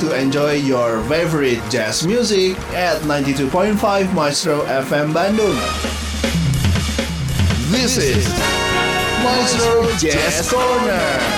to enjoy your favorite jazz music at 92.5 Maestro FM Bandung. This is Maestro Jazz Corner.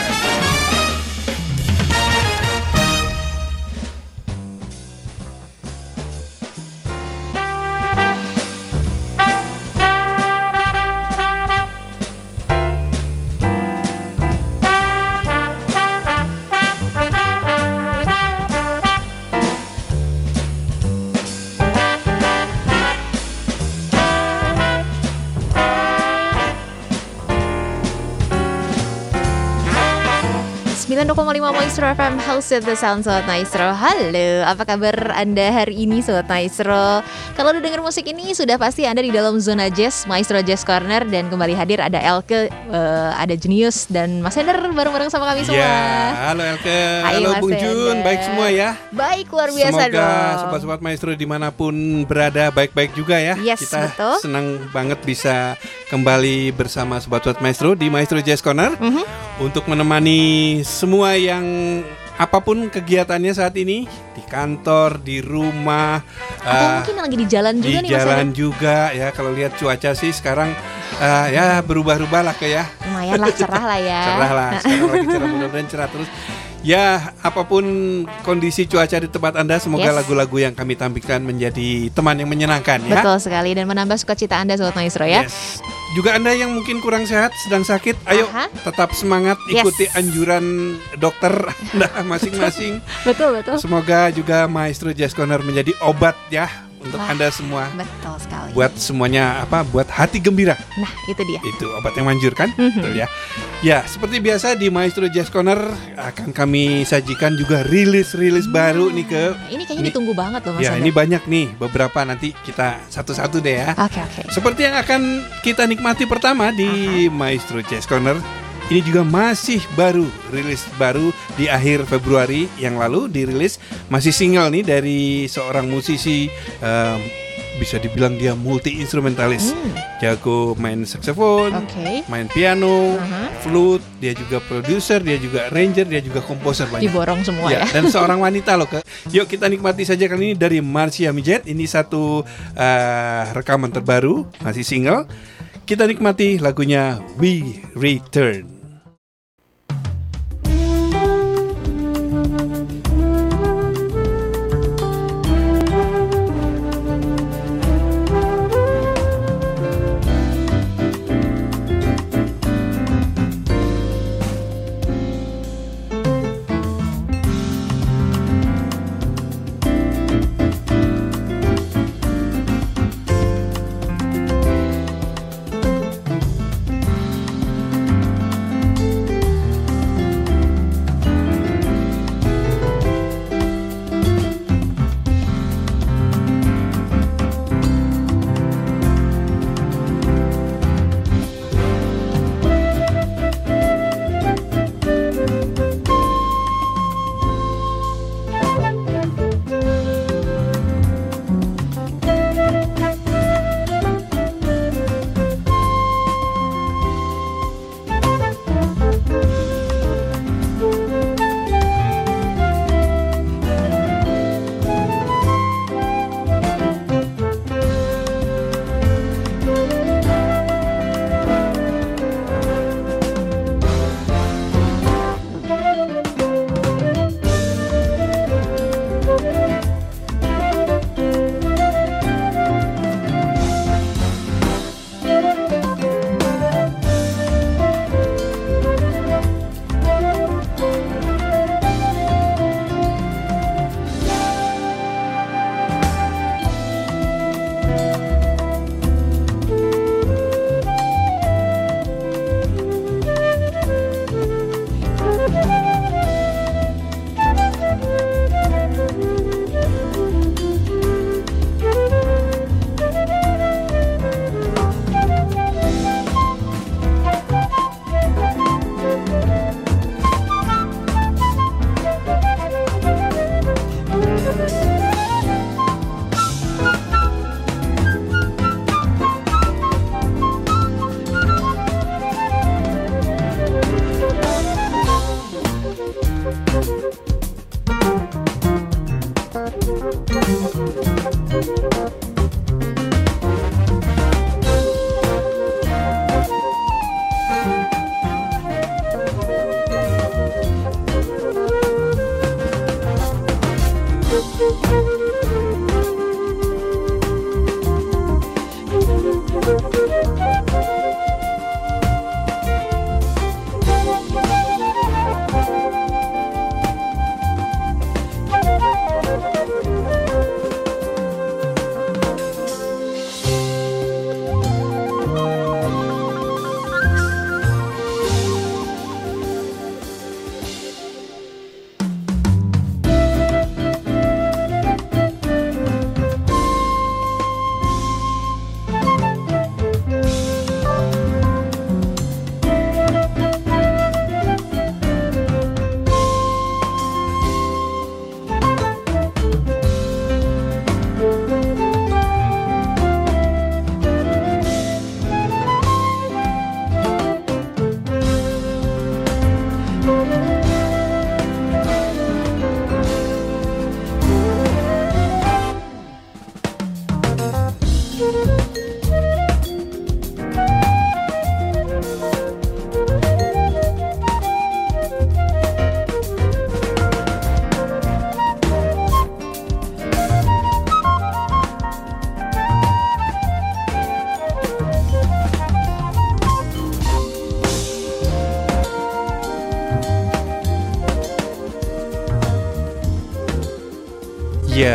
Lima Maestro FM House of the Sound Sobat Maestro. Halo, apa kabar Anda hari ini Sobat Maestro? Kalau udah denger musik ini sudah pasti Anda di dalam zona jazz Maestro Jazz Corner. Dan kembali hadir ada Elke, uh, ada Genius dan Mas Ender bareng-bareng sama kami semua. Ya, halo Elke, Hai, halo Mas Bung Jun, baik semua ya? Baik, luar biasa Semoga dong. Sobat-sobat Maestro di mana pun berada baik-baik juga ya. Yes, Kita betul. senang banget bisa kembali bersama Sobat-sobat Maestro di Maestro Jazz Corner. Mm -hmm. Untuk menemani semua yang apa pun kegiatannya saat ini di kantor, di rumah, atau uh, mungkin lagi di jalan juga di nih jalan juga ya kalau lihat cuaca sih sekarang uh, ya berubah-ubah lah kayak ya. Lumayan lah cerah lah ya. cerah lah, sekarang lagi cerah mudah-mudahan cerah terus. Ya, apa pun kondisi cuaca di tempat Anda, semoga lagu-lagu yes. yang kami tampilkan menjadi teman yang menyenangkan ya. Betul sekali dan menambah sukacita Anda Sobat Maestro ya. Yes. Juga Anda yang mungkin kurang sehat, sedang sakit, ayo Aha. tetap semangat ikuti yes. anjuran dokter Anda masing-masing. betul, betul. Semoga juga Maestro Jazz Corner menjadi obat ya untuk Wah, Anda semua. Betul sekali. Buat semuanya apa? Buat hati gembira. Nah, itu dia. Itu obat yang manjur kan? Mm-hmm. Betul ya. Ya, seperti biasa di Maestro Jazz Corner akan kami sajikan juga rilis-rilis hmm. baru nih ke Ini kayaknya ini, ditunggu banget loh Mas. Ya, ini banyak nih, beberapa nanti kita satu-satu deh ya. Oke, okay, oke. Okay. Seperti yang akan kita nikmati pertama di uh-huh. Maestro Jazz Corner ini juga masih baru rilis baru di akhir Februari yang lalu dirilis masih single nih dari seorang musisi um, bisa dibilang dia multi instrumentalis hmm. jago main saxophone okay. main piano uh-huh. flute dia juga produser dia juga arranger dia juga komposer banyak diborong semua ya, ya. dan seorang wanita loh ke yuk kita nikmati saja kali ini dari Marcia Mijet ini satu uh, rekaman terbaru masih single kita nikmati lagunya We Return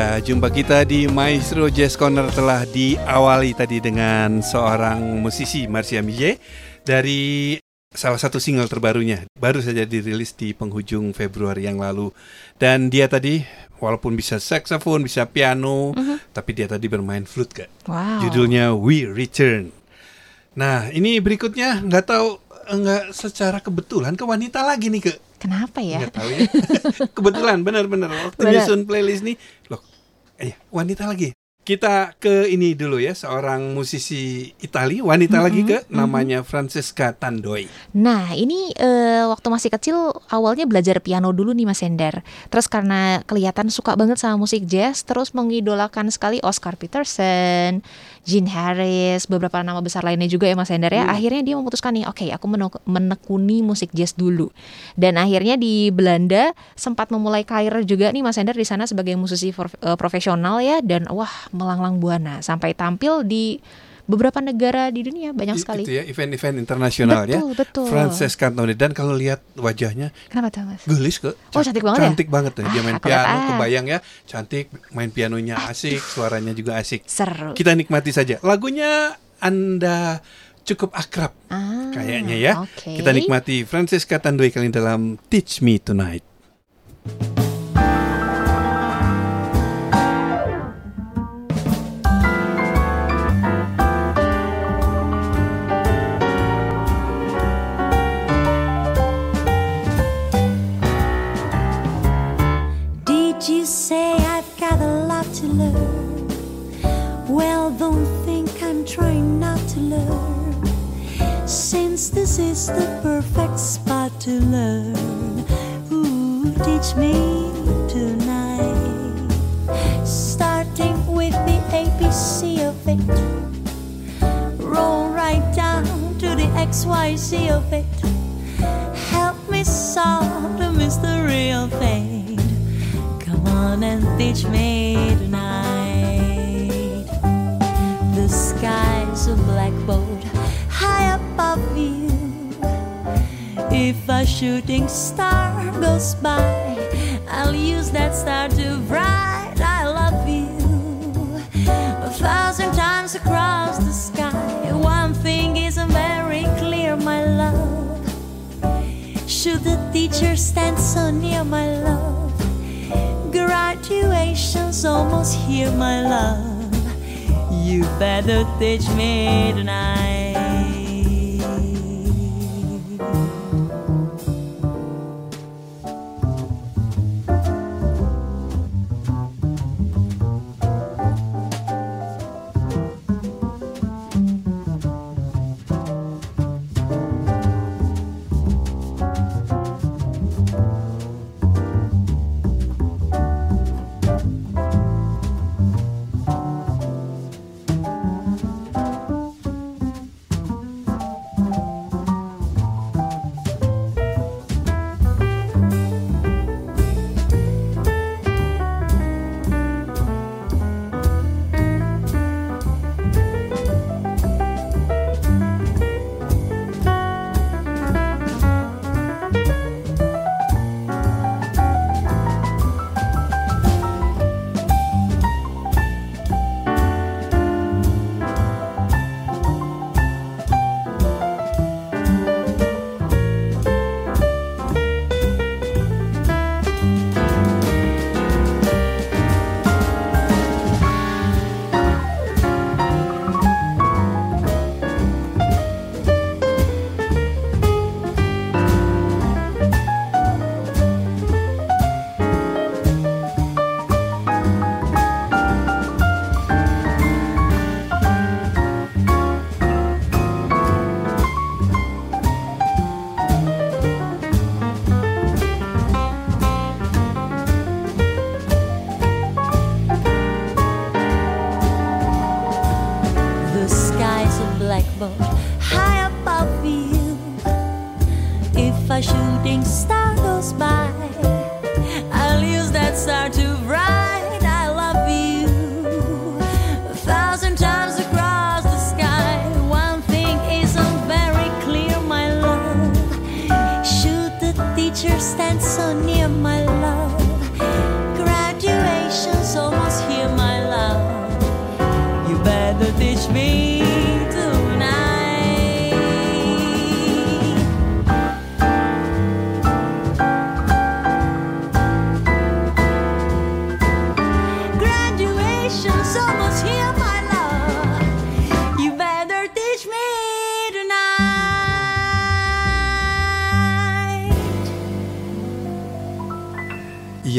Ya, jumpa kita di Maestro Jazz Corner telah diawali tadi dengan seorang musisi Marcia Mije dari salah satu single terbarunya. Baru saja dirilis di penghujung Februari yang lalu. Dan dia tadi walaupun bisa saxophone, bisa piano, tapi dia tadi bermain flute, Kak. Wow. Judulnya We Return. Nah, ini berikutnya nggak tahu nggak secara kebetulan ke wanita lagi nih, ke Kenapa ya? Nggak tahu ya. Kebetulan benar-benar waktu Benar. nyusun playlist nih, loh, eh wanita lagi. Kita ke ini dulu ya, seorang musisi Itali, wanita lagi ke namanya Francesca Tandoi. Nah, ini eh, waktu masih kecil awalnya belajar piano dulu nih Mas Ender. Terus karena kelihatan suka banget sama musik jazz, terus mengidolakan sekali Oscar Peterson, Gene Harris, beberapa nama besar lainnya juga ya Mas Ender ya. Akhirnya dia memutuskan nih, oke aku menu- menekuni musik jazz dulu. Dan akhirnya di Belanda sempat memulai karir juga nih Mas Ender di sana sebagai musisi eh, profesional ya dan wah melanglang buana sampai tampil di beberapa negara di dunia banyak sekali. Itu ya, event-event internasional ya. Betul, betul. Francesca Tandoi dan kalau lihat wajahnya Kenapa tuh Mas? gelis ke. Oh, cantik banget ya? Cantik banget tuh. Dia Ah, main piano, kebayang ya, cantik, main pianonya asik, suaranya juga asik. Seru. Kita nikmati saja. Lagunya Anda cukup akrab Ah, kayaknya ya. oke. Kita nikmati Francesca Tandoi kali ini dalam Teach Me Tonight. Don't think I'm trying not to learn. Since this is the perfect spot to learn. Ooh, teach me tonight. Starting with the ABC of it. Roll right down to the XYZ of it. Help me solve the mystery of fate. Come on and teach me tonight. Sky's a black boat high above you. If a shooting star goes by, I'll use that star to write I love you. A thousand times across the sky, one thing isn't very clear, my love. Should the teacher stand so near, my love? Graduation's almost here, my love. You better teach me tonight.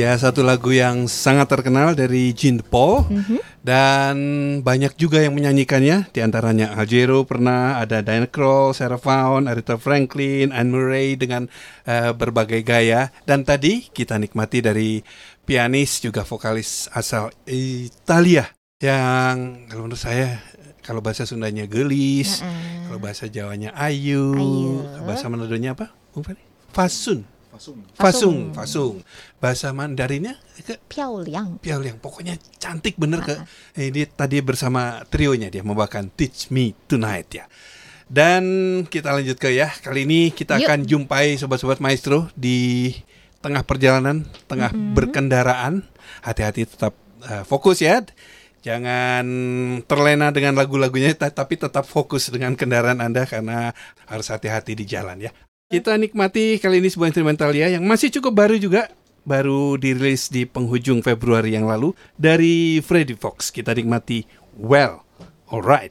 Iya, satu lagu yang sangat terkenal dari Jean Paul dan banyak juga yang menyanyikannya. Di antaranya Aljero pernah, ada Diana Krall, Sarah Vaughan, Aretha Franklin, Anne Murray dengan eh, berbagai gaya. Dan tadi kita nikmati dari pianis juga vokalis asal Italia yang kalau menurut saya kalau bahasa Sundanya gelis, kalau bahasa Jawanya ayu, Ayu. bahasa Manadonya apa? Fasun. Fasung. Fasung, fasung. Bahasa Mandarinnya ke Piao Liang. Piao Liang. Pokoknya cantik bener ke. Ini tadi bersama trionya dia membawakan Teach Me Tonight ya. Dan kita lanjut ke ya. Kali ini kita Yuk. akan jumpai sobat-sobat maestro di tengah perjalanan, tengah berkendaraan. Hati-hati tetap eh, fokus ya. Jangan terlena dengan lagu-lagunya, ta- tapi tetap fokus dengan kendaraan Anda karena harus hati-hati di jalan ya. Kita nikmati kali ini sebuah instrumental ya yang masih cukup baru juga. Baru dirilis di penghujung Februari yang lalu dari Freddie Fox. Kita nikmati Well, Alright.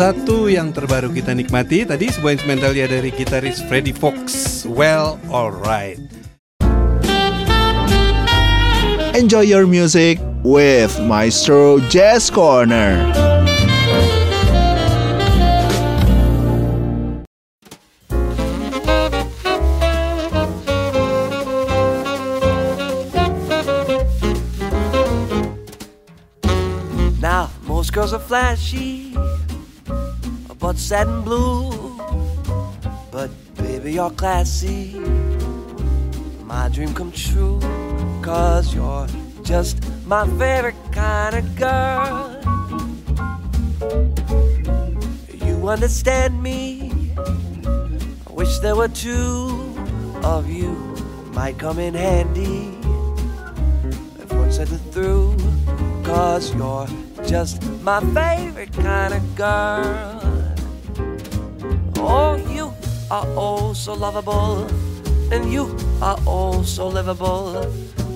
Satu yang terbaru kita nikmati tadi sebuah instrumental ya dari gitaris Freddie Fox. Well, alright. Enjoy your music with Maestro Jazz Corner. And blue. But baby, you're classy. My dream come true, cause you're just my favorite kind of girl. You understand me. I wish there were two of you, might come in handy if one said it through. Cause you're just my favorite kind of girl. Are oh so lovable, and you are oh so livable.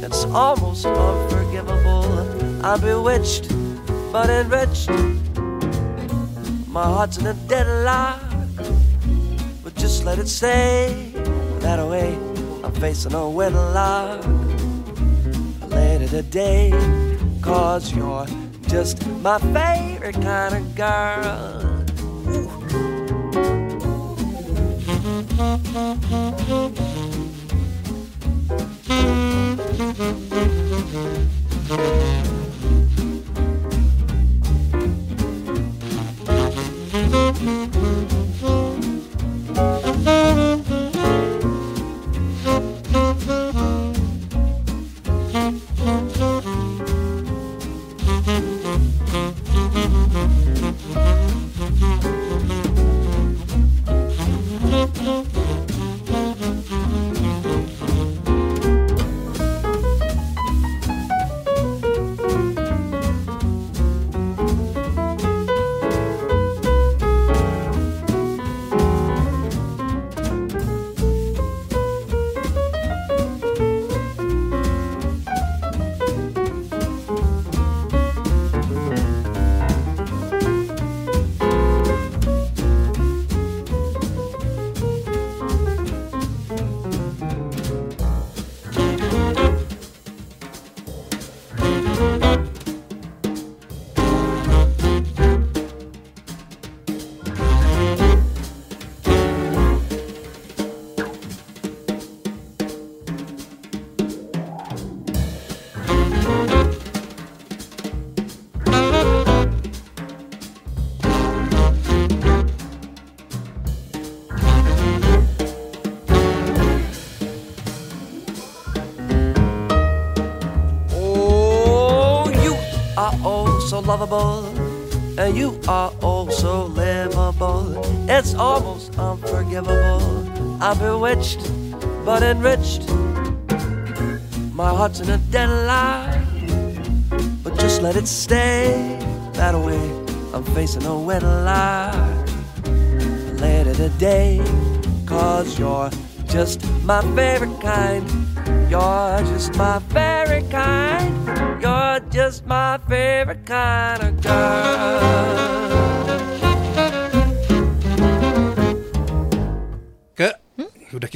It's almost unforgivable. I'm bewitched, but enriched. My heart's in a deadlock, but just let it stay that way. I'm facing a wedlock later today. Cause you're just my favorite kind of girl. Oh, lovable, and you are oh so livable. It's almost unforgivable. I'm bewitched, but enriched. My heart's in a deadlock, but just let it stay that way. I'm facing a wedlock later today, cause you're just my favorite kind. You're just my favorite kind. You're just my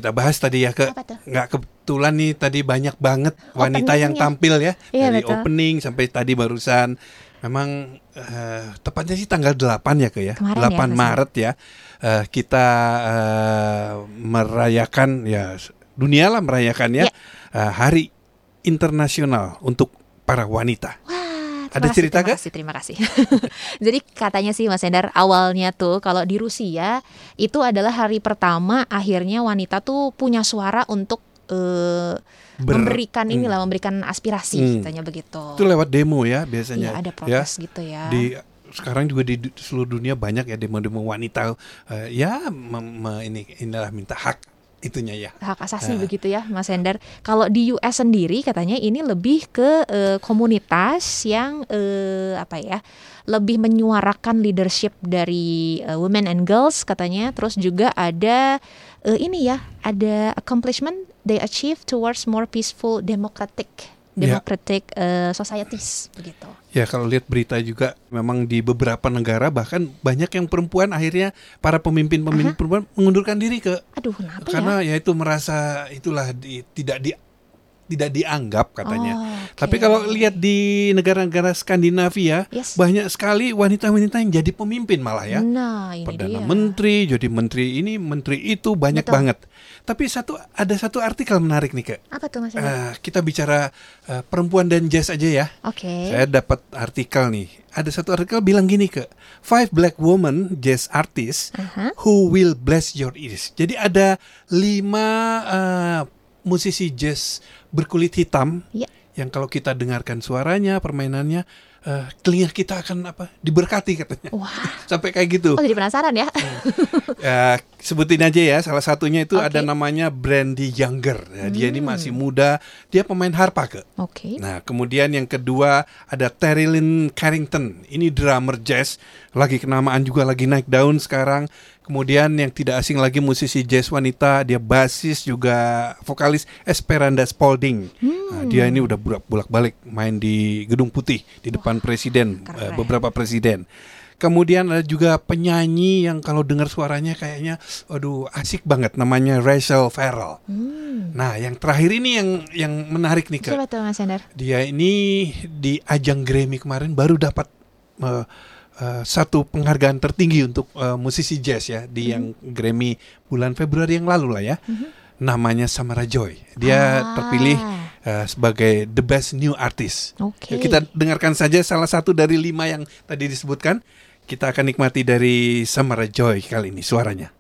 kita bahas tadi ya ke nggak kebetulan nih tadi banyak banget wanita yang tampil ya Iya, dari betul. opening sampai tadi barusan memang eh, tepatnya sih tanggal 8 ya ke ya Kemarin 8 ya. Maret ya eh, kita eh, merayakan ya dunia lah merayakan ya Ya. eh, Hari Internasional untuk para wanita. Wah, Ada kasih, cerita, terima kasih, terima kasih. Jadi katanya sih Mas Endar awalnya tuh kalau di Rusia itu adalah hari pertama akhirnya wanita tuh punya suara untuk eh, Ber- memberikan Hmm. inilah memberikan aspirasi Hmm. katanya begitu. Itu lewat demo ya biasanya. Iya, ada ya. protes gitu ya. Di sekarang juga di seluruh dunia banyak ya demo-demo wanita eh, ya me- ini inilah minta hak itunya ya. hak asasi Ah. begitu ya Mas Hendar. Kalau di US sendiri katanya ini lebih ke eh, komunitas yang eh, apa ya? lebih menyuarakan leadership dari eh, women and girls katanya. Terus juga ada eh, ini ya, ada accomplishment they achieve towards more peaceful democratic Ya. democratic eh, societies begitu. Ya kalau lihat berita juga memang di beberapa negara bahkan banyak yang perempuan akhirnya para pemimpin-pemimpin perempuan mengundurkan diri ke Aduh, kenapa karena ya? ya itu merasa itulah di, tidak tidak dianggap katanya. Oh, oke. Tapi kalau lihat di negara-negara Skandinavia Yes. banyak sekali wanita-wanita yang jadi pemimpin malah ya. Nah, ini Perdana dia. menteri, jadi menteri ini, menteri itu banyak Betul. banget. Tapi satu ada satu artikel menarik nih kak. Apa tuh Mas Hendra? Eh, kita bicara eh, perempuan dan jazz aja ya. Oke. Saya dapat artikel nih. Ada satu artikel bilang gini ke Five black women jazz artists Aha. who will bless your ears. Jadi ada lima eh, musisi jazz berkulit hitam Iya. yang kalau kita dengarkan suaranya, permainannya, eh, telinga kita akan apa? Diberkati katanya. Wah. Sampai kayak gitu. Oh, jadi penasaran ya? Ya, sebutin aja ya. Salah satunya itu Oke. ada namanya Brandy Younger. Ya, Dia ini Hmm. masih muda. Dia pemain harpa ke. Oke. Nah, kemudian yang kedua ada Terry Lynn Carrington. Ini drummer jazz, lagi kenamaan juga lagi naik daun sekarang. Kemudian yang tidak asing lagi musisi jazz wanita, dia basis juga vokalis Esperanda Spalding. Nah, dia ini udah bolak-balik main di Gedung Putih di depan presiden, keren. eh, beberapa presiden. Kemudian ada juga penyanyi yang kalau dengar suaranya kayaknya, aduh asik banget namanya Rachel Farrell. Hmm. Nah, yang terakhir ini yang yang menarik nih kak. Siapa tuh Mas Hendra? Dia ini di ajang Grammy kemarin baru dapat eh, eh, satu penghargaan tertinggi untuk eh, musisi jazz ya di yang Grammy bulan Februari yang lalu lah ya. Namanya Samara Joy. Dia Ah. terpilih eh, sebagai the best new artist. Oke. Ya, kita dengarkan saja salah satu dari lima yang tadi disebutkan. Kita akan nikmati dari Samara Joy kali ini suaranya.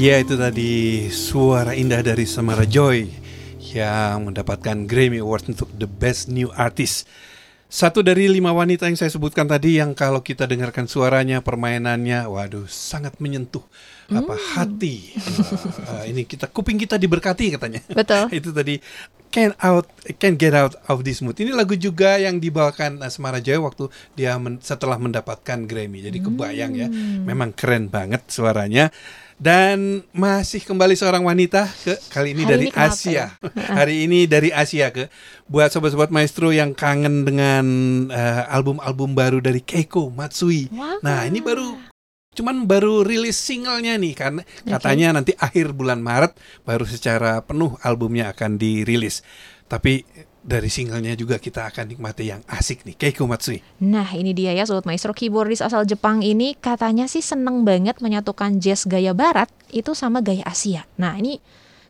Iya itu tadi suara indah dari Samara Joy yang mendapatkan Grammy Award untuk The Best New Artist. Satu dari lima wanita yang saya sebutkan tadi yang kalau kita dengarkan suaranya, permainannya, waduh sangat menyentuh apa hati. Uh, uh, ini kita kuping kita diberkati katanya. Betul. itu tadi can out can get out of this mood. Ini lagu juga yang dibawakan Asmara Jaya waktu dia men- setelah mendapatkan Grammy. Jadi kebayang ya, memang keren banget suaranya. Dan masih kembali seorang wanita ke kali ini Hari dari ini Asia. ya? Hari ini dari Asia ke buat sobat-sobat maestro yang kangen dengan eh, album-album baru dari Keiko Matsui. Wah. Nah, ini baru cuman baru rilis singlenya nih karena katanya nanti akhir bulan Maret baru secara penuh albumnya akan dirilis. Tapi dari singlenya juga kita akan nikmati yang asik nih Keiko Matsui. Nah ini dia ya Sobat Maestro keyboardis asal Jepang ini katanya sih seneng banget menyatukan jazz gaya barat itu sama gaya Asia. Nah ini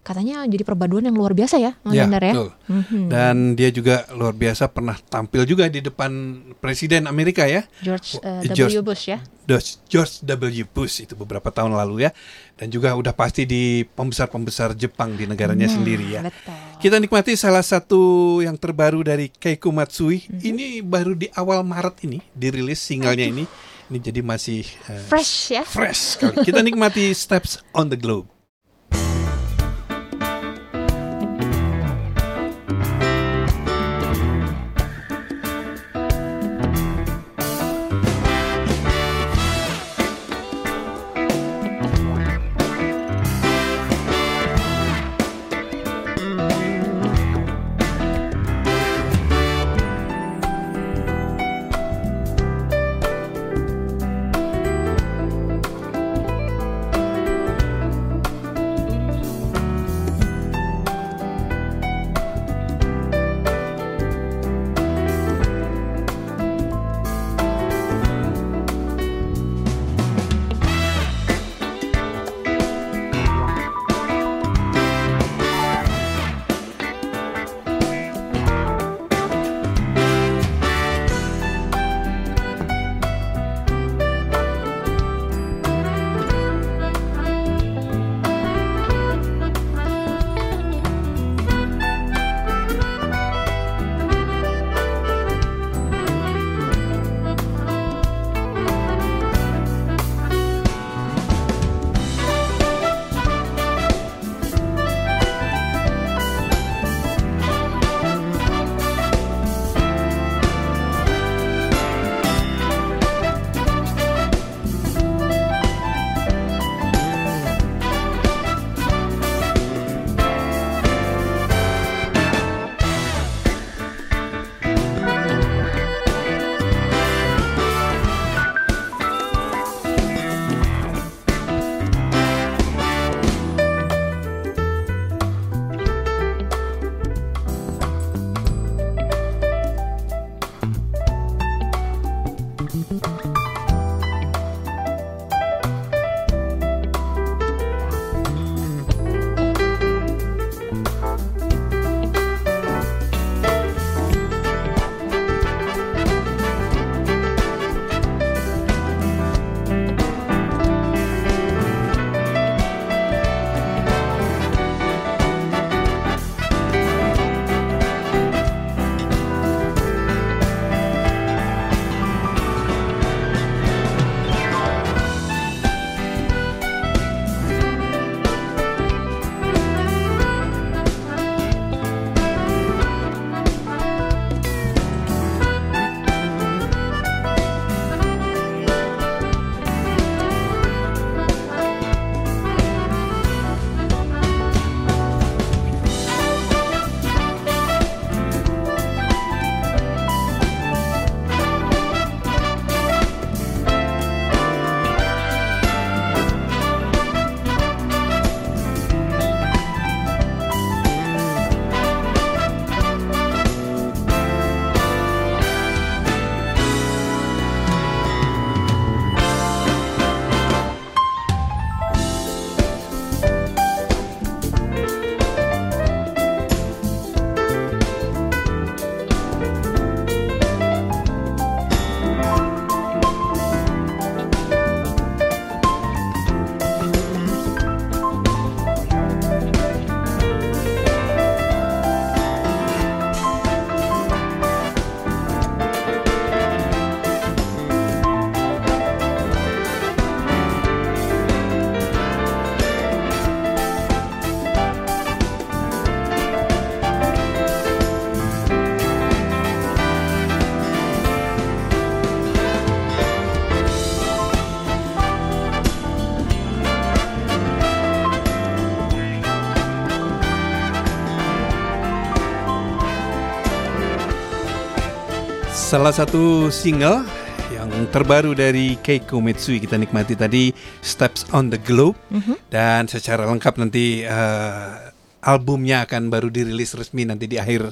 katanya jadi perpaduan yang luar biasa ya Mas Ya, ya. betul. Mhm. Dan dia juga luar biasa pernah tampil juga di depan Presiden Amerika ya. George uh, George- W. Bush ya. George George W. Bush itu beberapa tahun lalu ya. Dan juga udah pasti di pembesar-pembesar Jepang di negaranya Nah, sendiri ya. Betul. Kita nikmati salah satu yang terbaru dari Keiko Matsui. Mhm. Ini baru di awal Maret ini dirilis singlenya ini. Ini jadi masih eh, Fresh ya. fresh sekali. Kita nikmati Steps on the Globe. Salah satu single yang terbaru dari Keiko Metsui kita nikmati tadi Steps on the Globe dan secara lengkap nanti eh, albumnya akan baru dirilis resmi nanti di akhir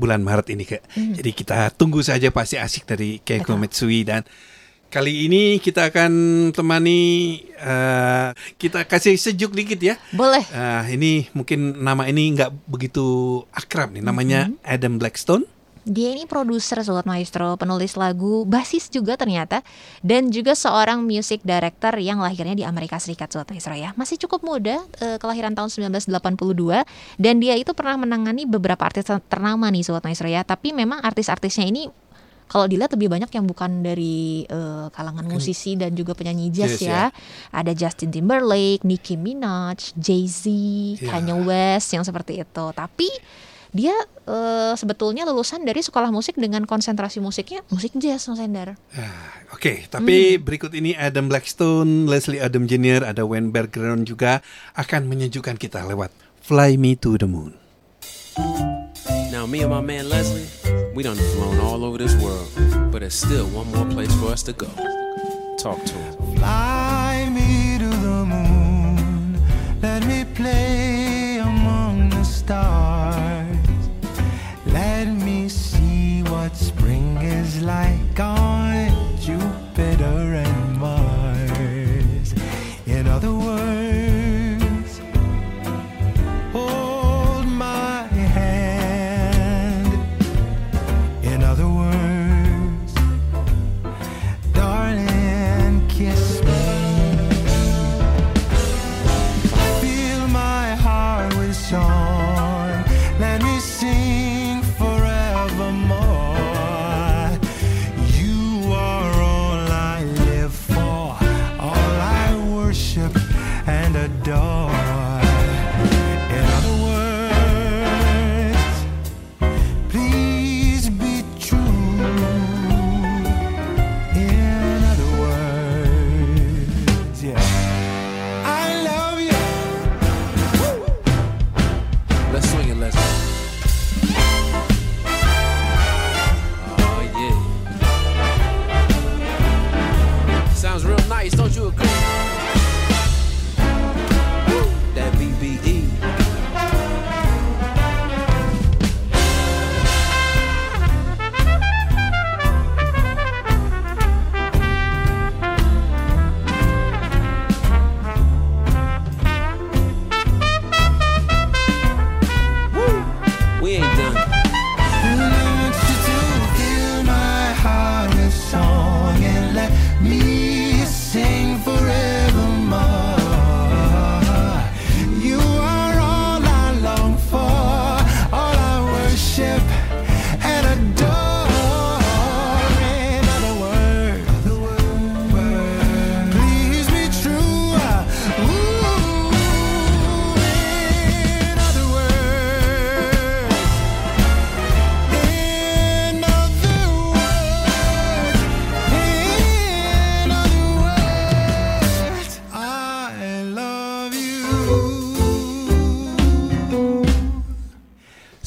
bulan Maret ini kak. Jadi kita tunggu saja pasti asik dari Keiko Betul. Metsui dan kali ini kita akan temani eh, kita kasih sejuk dikit ya. Boleh. Ah, ini mungkin nama ini nggak begitu akrab nih namanya Adam Blackstone. Dia ini produser Sobat Maestro, penulis lagu, basis juga ternyata, dan juga seorang music director yang lahirnya di Amerika Serikat Sobat Maestro ya. Masih cukup muda, eh, kelahiran tahun 1982, dan dia itu pernah menangani beberapa artis ternama nih Sobat Maestro ya. Tapi memang artis-artisnya ini kalau dilihat lebih banyak yang bukan dari eh, kalangan musisi dan juga penyanyi jazz Jazz, ya. Ada Justin Timberlake, Nicki Minaj, Jay-Z, Ya. Kanye West yang seperti itu. Tapi dia eh, sebetulnya lulusan dari sekolah musik dengan konsentrasi musiknya musik jazz Mas Endar. Ah, Oke, tapi berikut ini Adam Blackstone, Leslie Adam Jr., ada Wayne Bergeron juga akan menyejukkan kita lewat Fly Me to the Moon. Now, me and my man Leslie, we done flown all over this world, but there's still one more place for us to go. Talk to him. Fly me to the moon. Let me play among the stars. Like on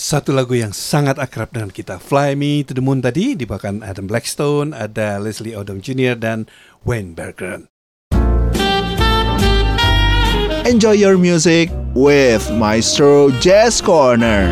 Satu lagu yang sangat akrab dengan kita, Fly Me to the Moon tadi dibawakan Adam Blackstone, ada Leslie Odom Jr. dan Wayne Bergeron. Enjoy your music with Maestro Jazz Corner.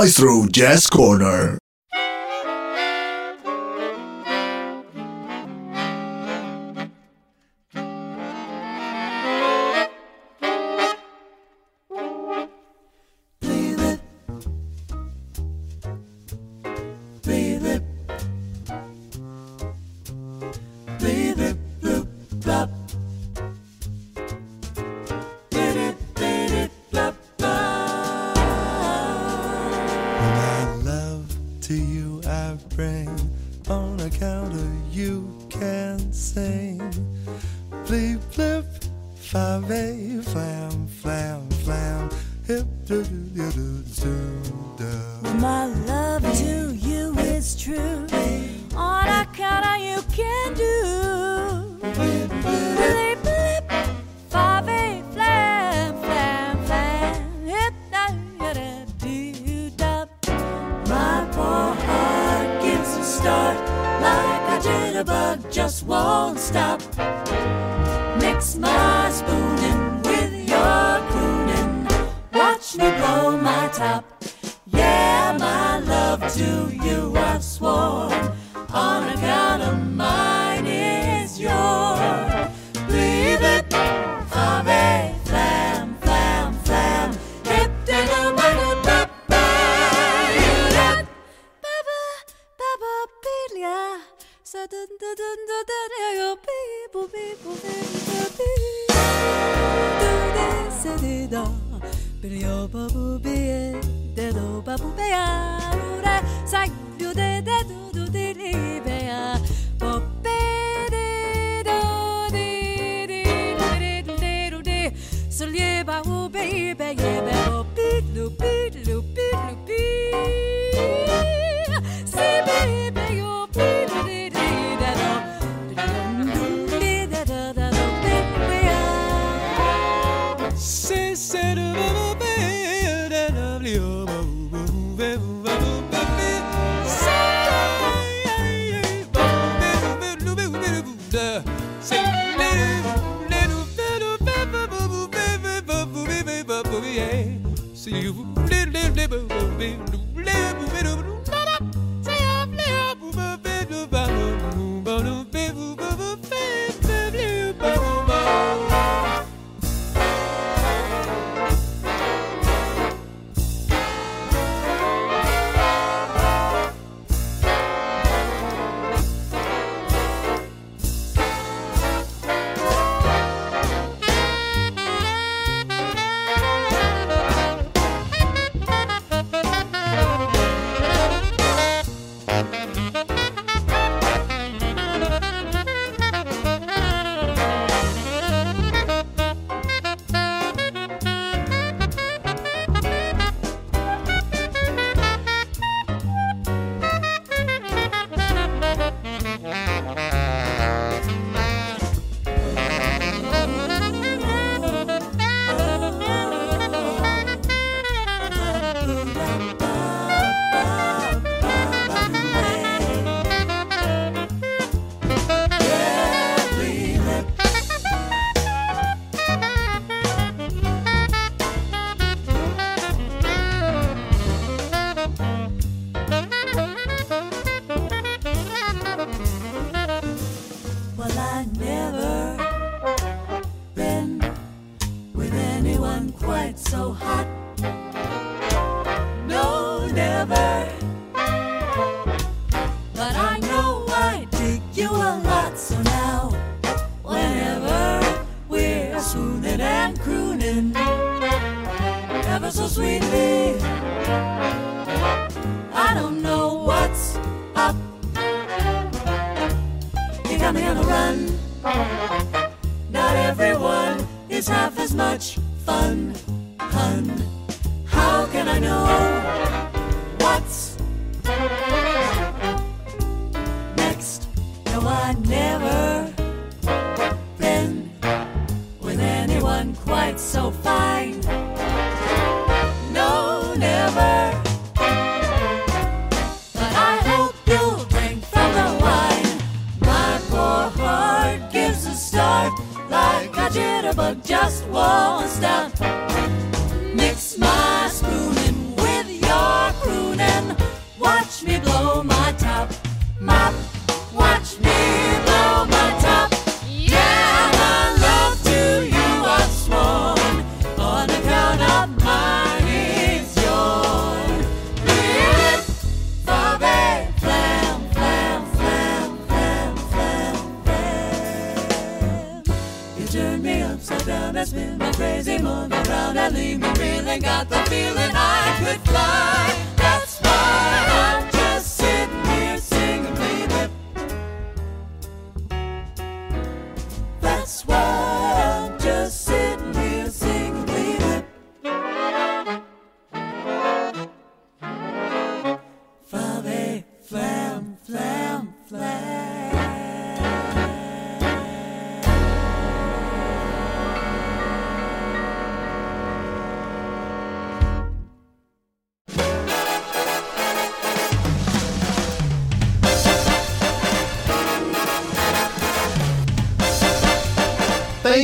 Maestro Jazz Corner.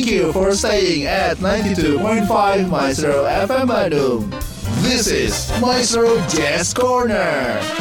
you for staying at 92.5 Maestro FM Bandung. This is Maestro Jazz Corner.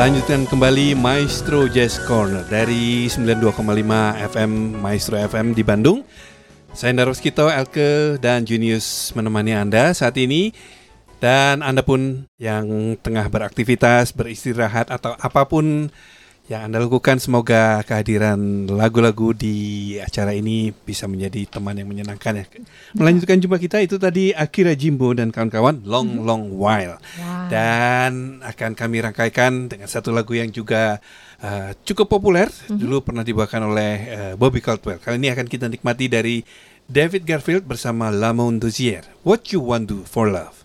Melanjutkan kembali Maestro Jazz Corner dari 92,5 FM Maestro FM di Bandung. Saya Naros Kito, Elke, dan Junius menemani Anda saat ini. Dan Anda pun yang tengah beraktivitas, beristirahat, atau apa pun yang Anda lakukan, semoga kehadiran lagu-lagu di acara ini bisa menjadi teman yang menyenangkan ya. Melanjutkan jumpa kita itu tadi Akira Jimbo dan kawan-kawan Long Long While. Dan akan kami rangkaikan dengan satu lagu yang juga uh, cukup populer. Dulu pernah dibawakan oleh uh, Bobby Caldwell. Kali ini akan kita nikmati dari David Garfield bersama Lamont Dozier. What You Want Do For Love.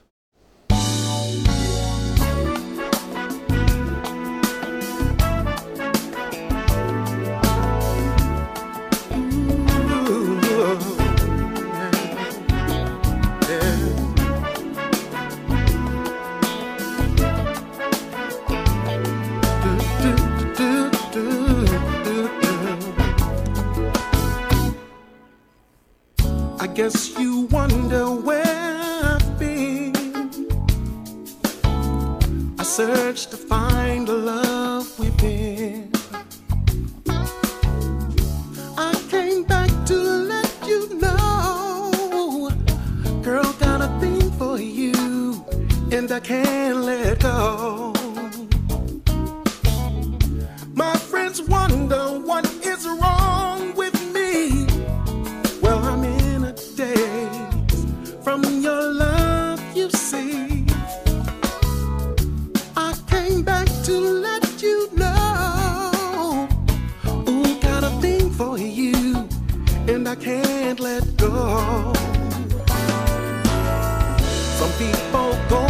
Guess you wonder where I've been. I searched to find the love within. I came back to let you know, girl, got a thing for you, and I can't let go. My friends wonder what is wrong from your love, you see. I came back to let you know. Ooh, got a thing for you, and I can't let go. Some people go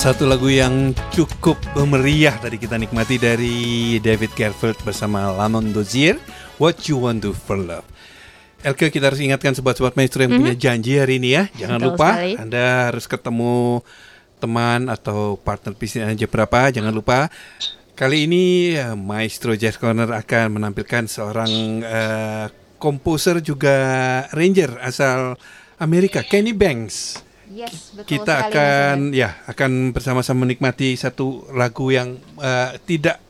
Satu lagu yang cukup meriah tadi kita nikmati dari David Garfield bersama Lamont Dozier, What You Want to For Love. Elke kita harus ingatkan sobat-sobat maestro yang punya janji hari ini ya. Jangan. Betul lupa sekali. Anda harus ketemu teman atau partner bisnis aja berapa. Jangan lupa kali ini eh, Maestro Jazz Corner akan menampilkan seorang eh, komposer juga ranger asal Amerika, Kenny Banks. Betul Kita sekali, akan ya akan bersama-sama menikmati satu lagu yang eh, tidak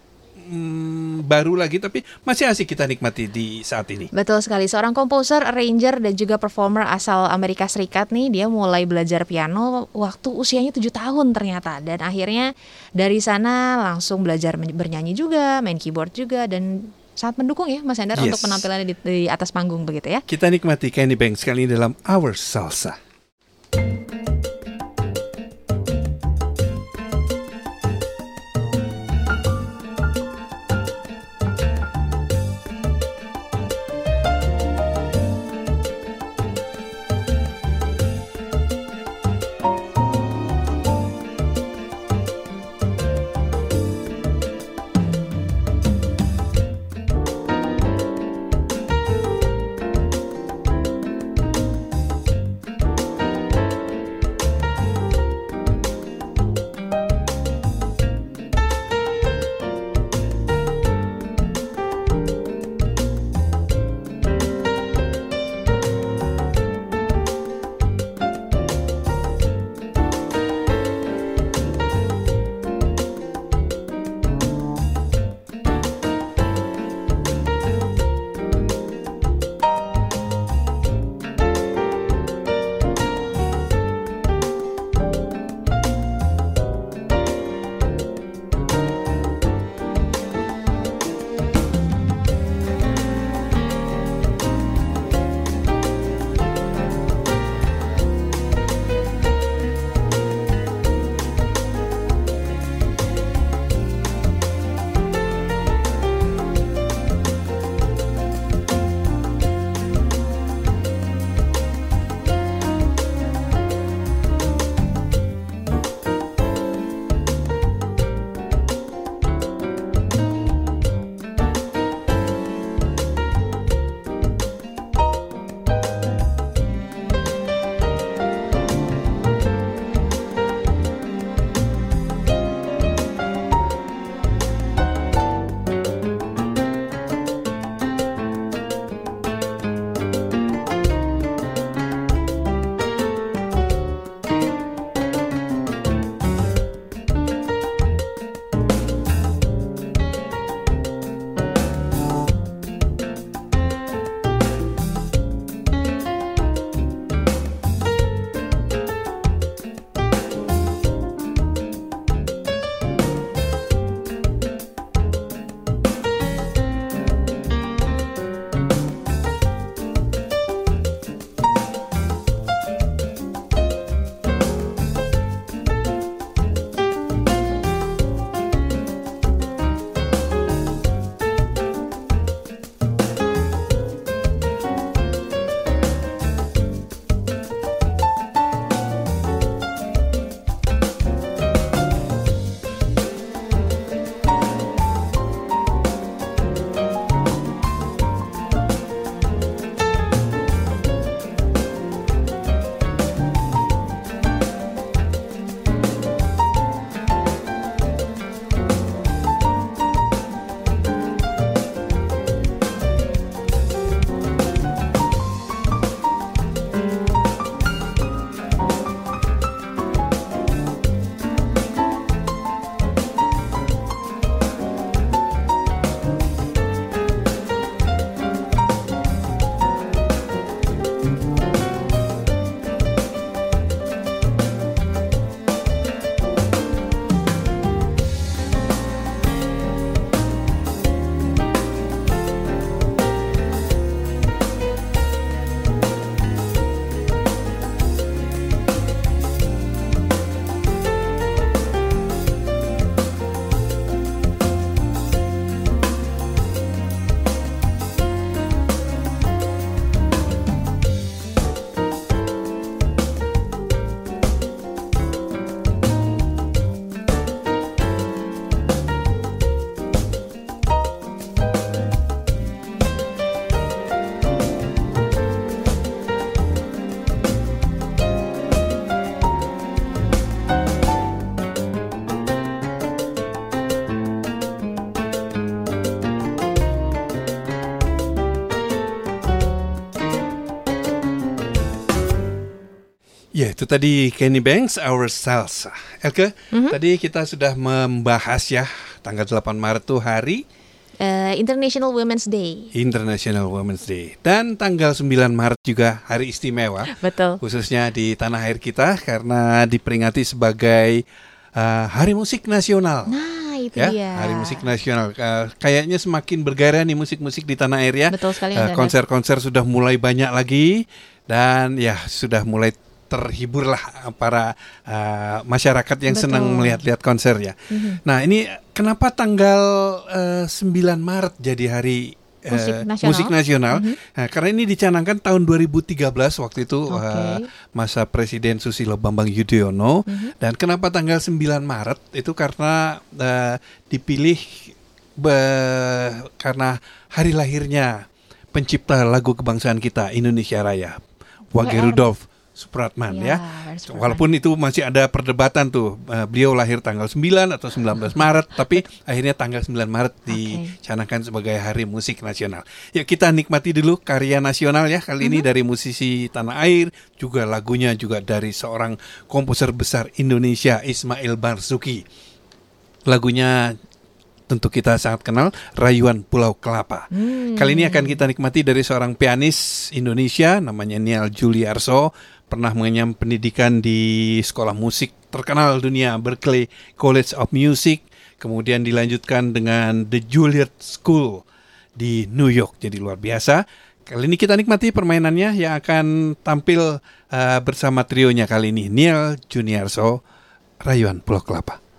mm, baru lagi tapi masih asik kita nikmati di saat ini. Betul sekali, seorang komposer, arranger, dan juga performer asal Amerika Serikat nih, dia mulai belajar piano waktu usianya 7 tahun ternyata. Dan akhirnya dari sana langsung belajar bernyanyi juga, main keyboard juga, dan sangat mendukung ya Mas Hendar Yes. untuk penampilannya di, di atas panggung begitu ya. Kita nikmati Kenny Banks kali ini dalam Our Salsa. Itu tadi Kenny Banks, Our Salsa. Elke, Mhm. tadi kita sudah membahas ya tanggal 8 Maret tuh hari Eh, International Women's Day. International Women's Day dan tanggal 9 Maret juga hari istimewa Betul. khususnya di tanah air kita karena diperingati sebagai uh, Hari Musik Nasional. Nah, itu ya, dia. Hari Musik Nasional. Uh, kayaknya semakin bergairah nih musik-musik di tanah air ya. Betul sekali, Uh, konser-konser sudah mulai banyak lagi dan ya sudah mulai terhiburlah para uh, masyarakat yang Betul. senang melihat-lihat konser ya. Mhm. Nah, ini kenapa tanggal uh, 9 Maret jadi hari uh, Musik nasional. musik nasional? Mhm. Nah, karena ini dicanangkan tahun 2013 waktu itu Oke. uh, masa Presiden Susilo Bambang Yudhoyono Mhm. dan kenapa tanggal 9 Maret itu karena uh, dipilih be- karena hari lahirnya pencipta lagu kebangsaan kita Indonesia Raya Wage. Rudolf Supratman Ya, ya. Supratman. Walaupun itu masih ada perdebatan tuh uh, beliau lahir tanggal 9 atau 19 Maret tapi akhirnya tanggal 9 Maret dicanangkan sebagai Hari Musik Nasional. Yuk kita nikmati dulu karya nasional ya kali ini dari musisi tanah air juga lagunya juga dari seorang komposer besar Indonesia Ismail Marzuki. Lagunya tentu kita sangat kenal Rayuan Pulau Kelapa. Hmm. Kali ini akan kita nikmati dari seorang pianis Indonesia namanya Niel Juliarso pernah mengenyam pendidikan di sekolah musik terkenal dunia Berkeley College of Music. Kemudian dilanjutkan dengan The Juilliard School di New York. Jadi luar biasa. Kali ini kita nikmati permainannya yang akan tampil uh, bersama trionya kali ini Niel Juniarso Rayuan Pulau Kelapa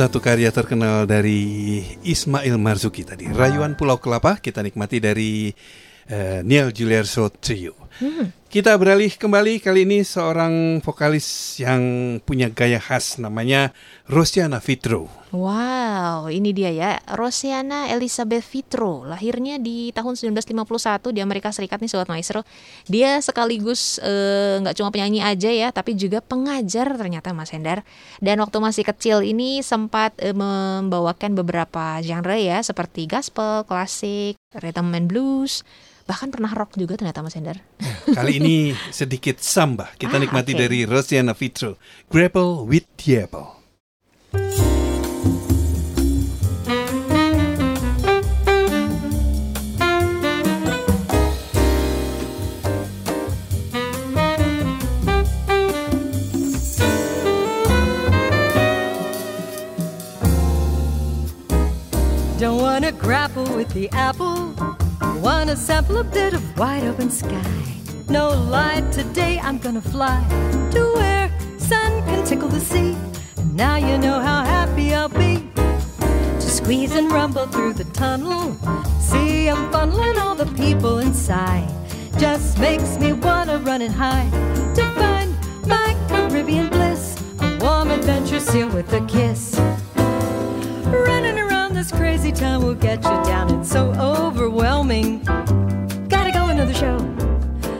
satu karya terkenal dari Ismail Marzuki tadi. Rayuan Pulau Kelapa kita nikmati dari eh, Neil Juliarso Trio. Kita beralih kembali kali ini seorang vokalis yang punya gaya khas namanya Rosiana Fitro. Wow, ini dia ya, Rosiana Elizabeth Vitro, lahirnya di tahun 1951 di Amerika Serikat nih Sobat Maestro. Dia sekaligus eh, nggak cuma penyanyi aja ya, tapi juga pengajar ternyata Mas Hendar. Dan waktu masih kecil ini sempat eh, membawakan beberapa genre ya, seperti gospel, klasik, rhythm and blues, bahkan pernah rock juga ternyata Mas Hendar. Kali ini sedikit samba kita Ah, nikmati oke. dari Rosiana Fitro. Grapple with Diablo. Don't wanna grapple with the apple. Wanna sample a bit of wide open sky. No light today, I'm gonna fly to where sun can tickle the sea. And Now you know how happy I'll be to squeeze and rumble through the tunnel. See, I'm funneling all the people inside. Just makes me wanna run and hide to find my Caribbean bliss. A warm adventure sealed with a kiss. Running around this crazy town will get you down. It's so overwhelming. Gotta go another show.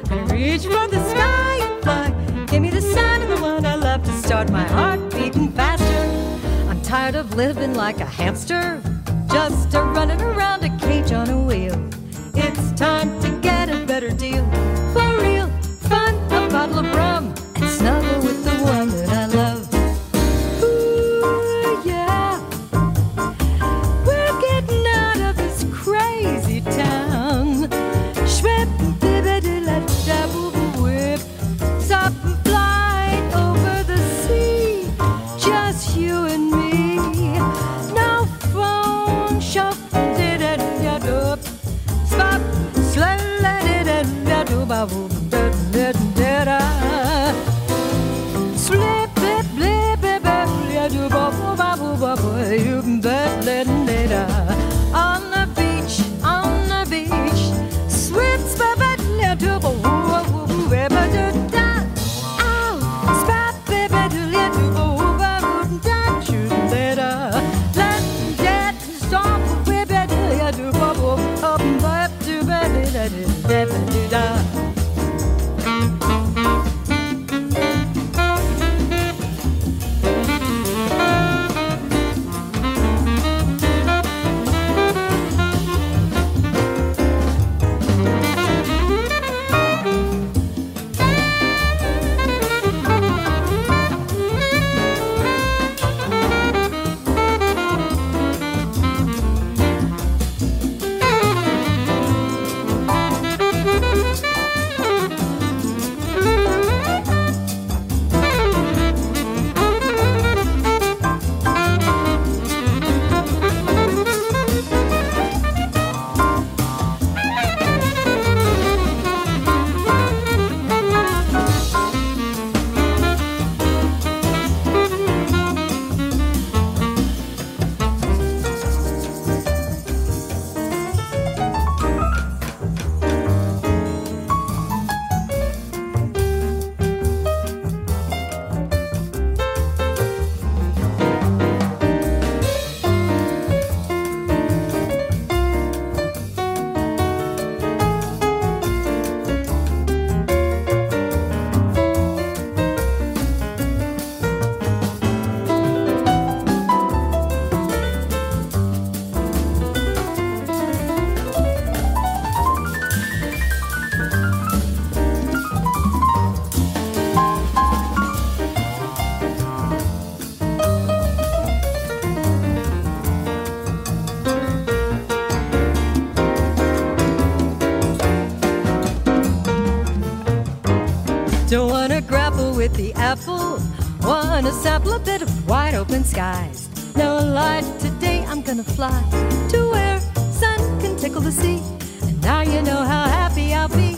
Gonna reach for the sky and fly. Give me the sign of the one I love to start my heart beating faster. I'm tired of living like a hamster, just a running around a cage on a wheel. It's time to get a better deal. For real, fun, a bottle of rum, and snuggle with the one with the apple. Wanna sample a bit of wide open skies. No light today, I'm gonna fly to where sun can tickle the sea. And now you know how happy I'll be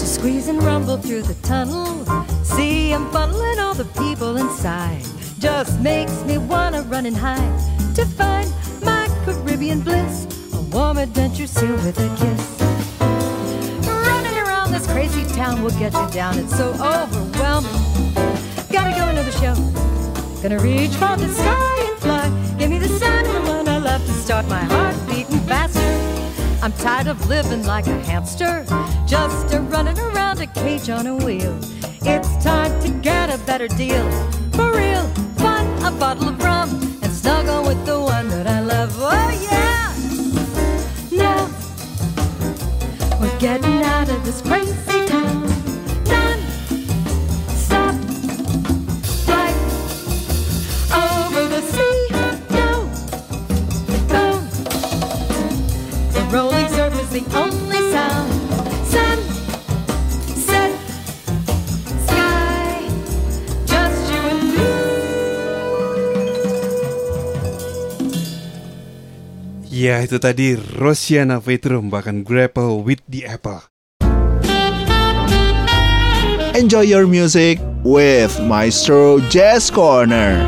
to squeeze and rumble through the tunnel. See, I'm funneling all the people inside. just makes me wanna run and hide to find my Caribbean bliss. A warm adventure sealed with a kiss. Running around this crazy town will get you down. It's so overwhelming. Gotta go another show. Gonna reach for the sky and fly. Give me the sun and the one I love to start my heart beating faster. I'm tired of living like a hamster, just a running around a cage on a wheel. It's time to get a better deal. For real, fun, a bottle of rum, and snuggle with the one that I love. Oh yeah! Now, we're getting out of this crazy itu tadi Rosiana Vetrum bahkan Grapple with the Apple. Enjoy your music with Maestro Jazz Corner.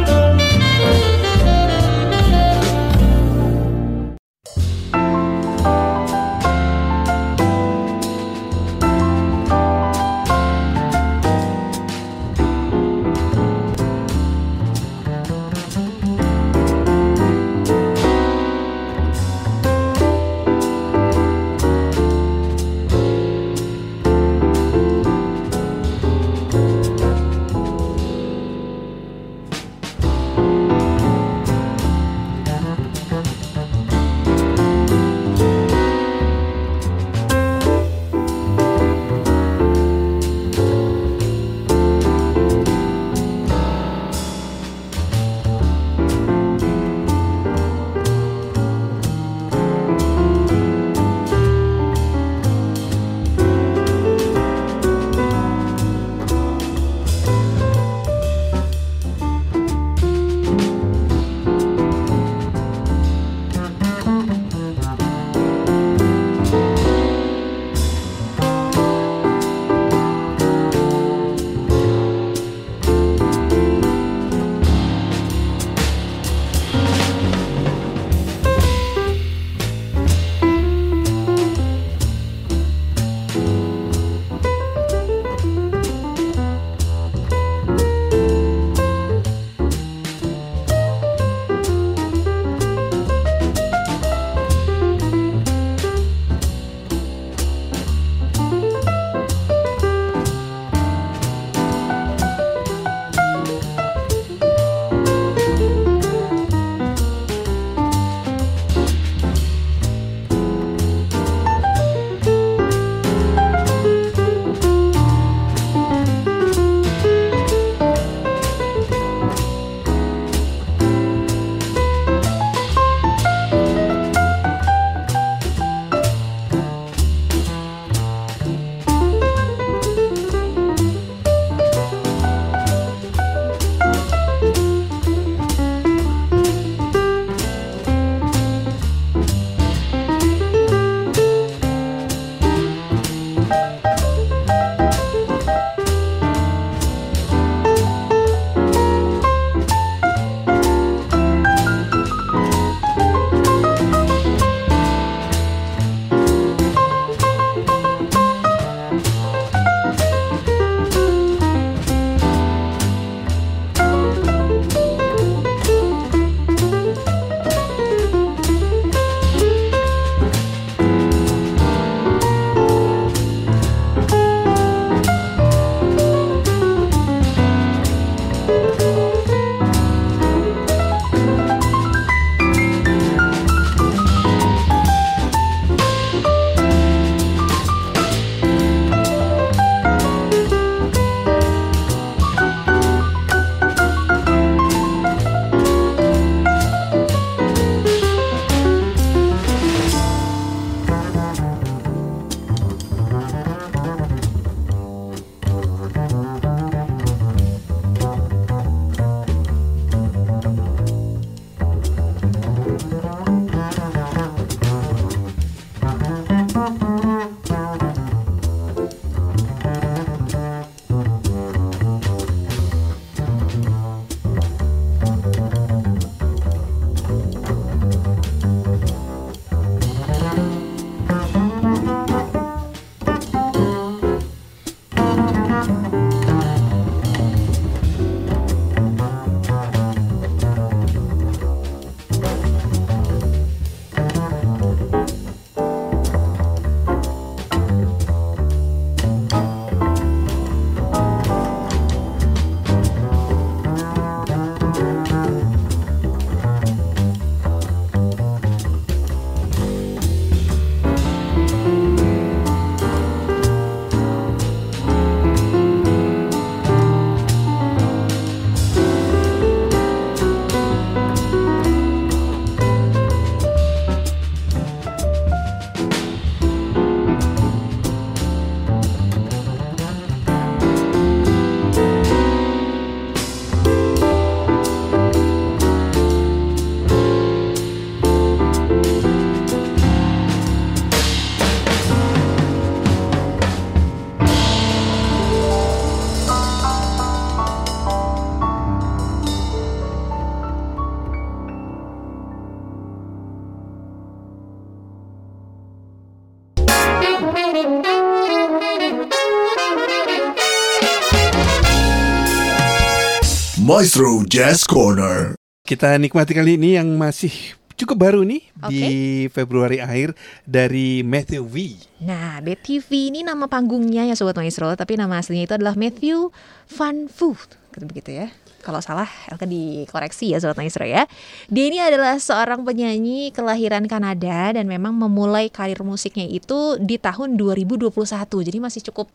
Maestro Jazz Corner. Kita nikmati kali ini yang masih cukup baru nih di Februari akhir dari Matthew V. Nah, BTV ini nama panggungnya ya Sobat Maestro, tapi nama aslinya itu adalah Matthew Van Voort. Gitu begitu ya. Kalau salah, akan dikoreksi ya Sobat Maestro ya. Dia ini adalah seorang penyanyi kelahiran Kanada dan memang memulai karir musiknya itu di tahun 2021. Jadi masih cukup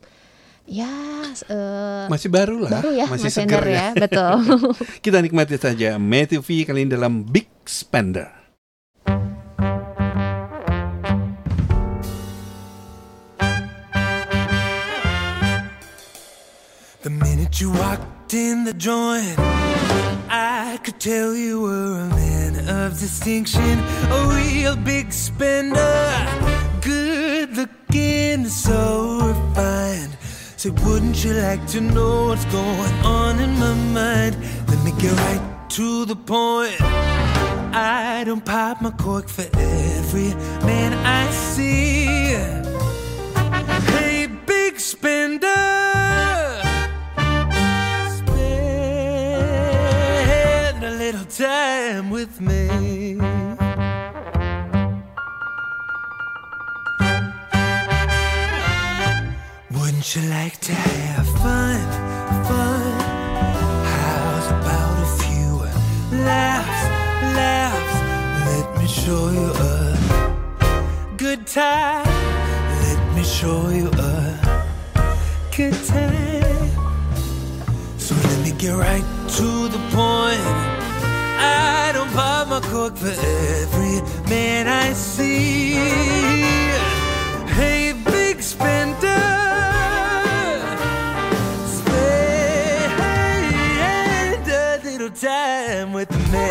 ya eh, Masih baru lah, baru ya, masih Mas segar Ender ya. ya, betul. Kita nikmati saja Matthew V kali ini dalam Big Spender. The minute you walked in the joint, I could tell you were a man of distinction, a real big spender, good looking, so refined. Say, wouldn't you like to know what's going on in my mind? Let me get right to the point. I don't pop my cork for every man I see. Hey, big spender. Spend a little time with me. Wouldn't you like to have fun? Fun? How's about a few laughs? Laughs? Let me show you a good time. Let me show you a good time. So let me get right to the point. I don't pop my cork for every man I see. Hey, big spender. Time with me.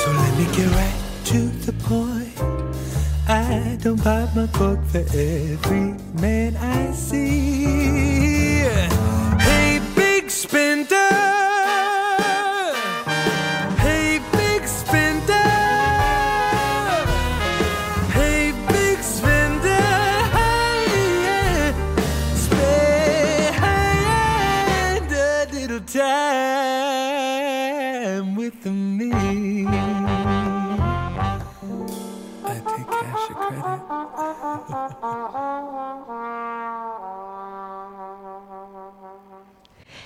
So let me get right to the point. I don't pop my cork for every man I see.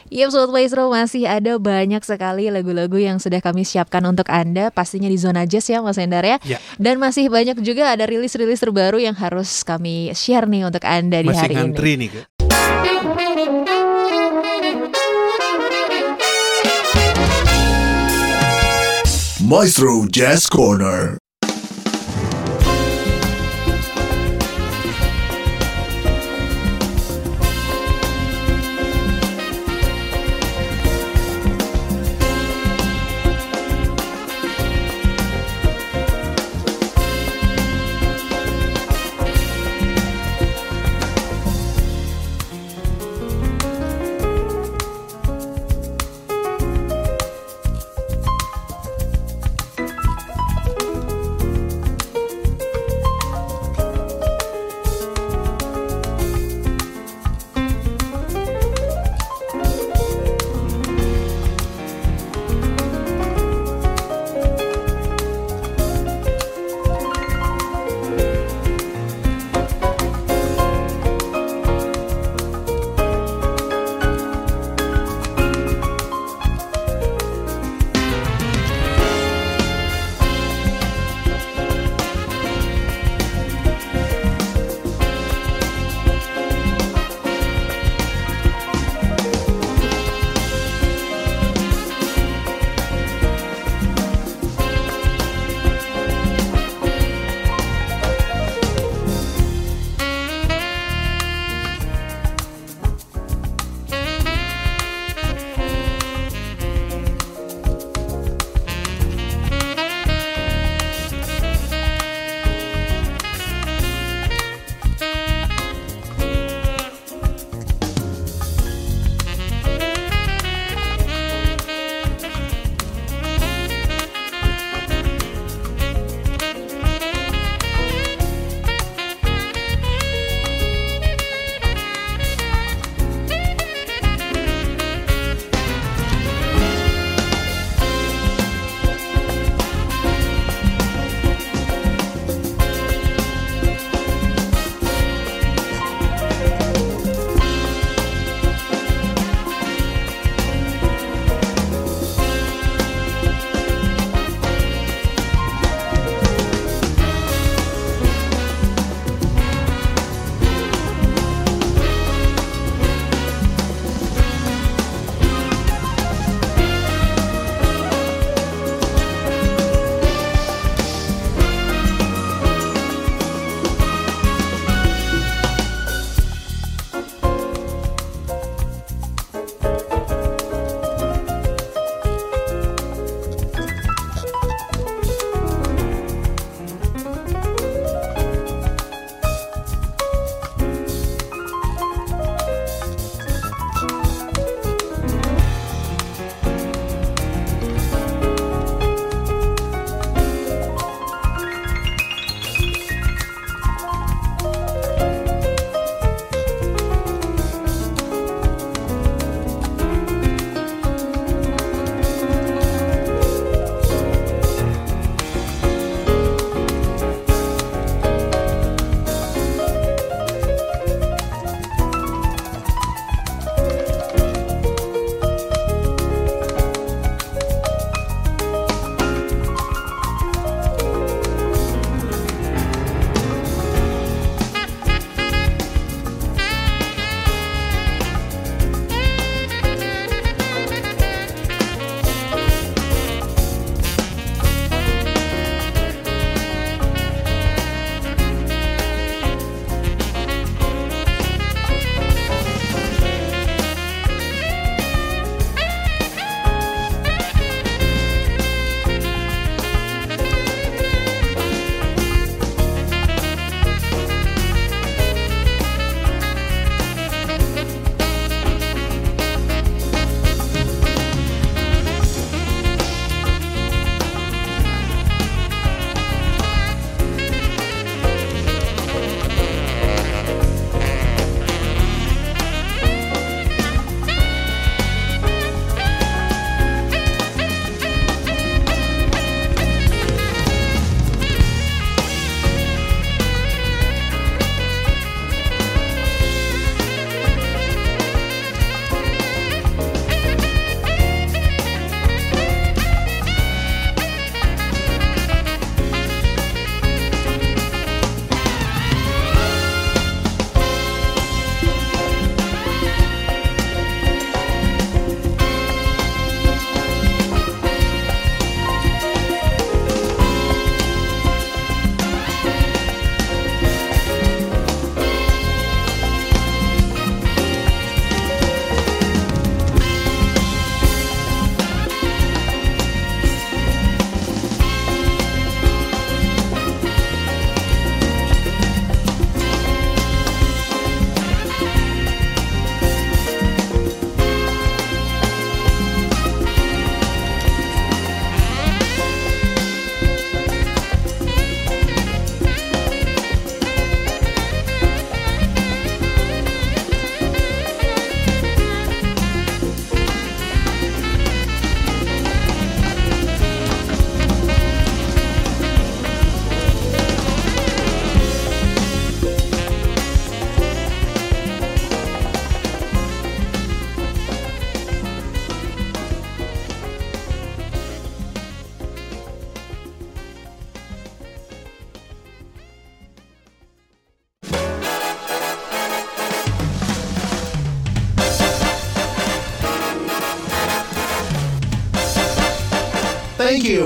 Iya Sobat Maestro masih ada banyak sekali lagu-lagu yang sudah kami siapkan untuk Anda Pastinya di Zona Jazz ya Mas Endar ya Ya. Dan masih banyak juga ada rilis-rilis terbaru yang harus kami share nih untuk Anda di Masih hari ngantri ini nih. Kak. Maestro Jazz Corner.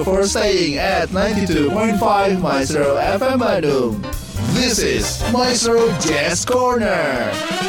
For staying at 92.5 Maestro FM Bandung. This is Maestro Jazz Corner.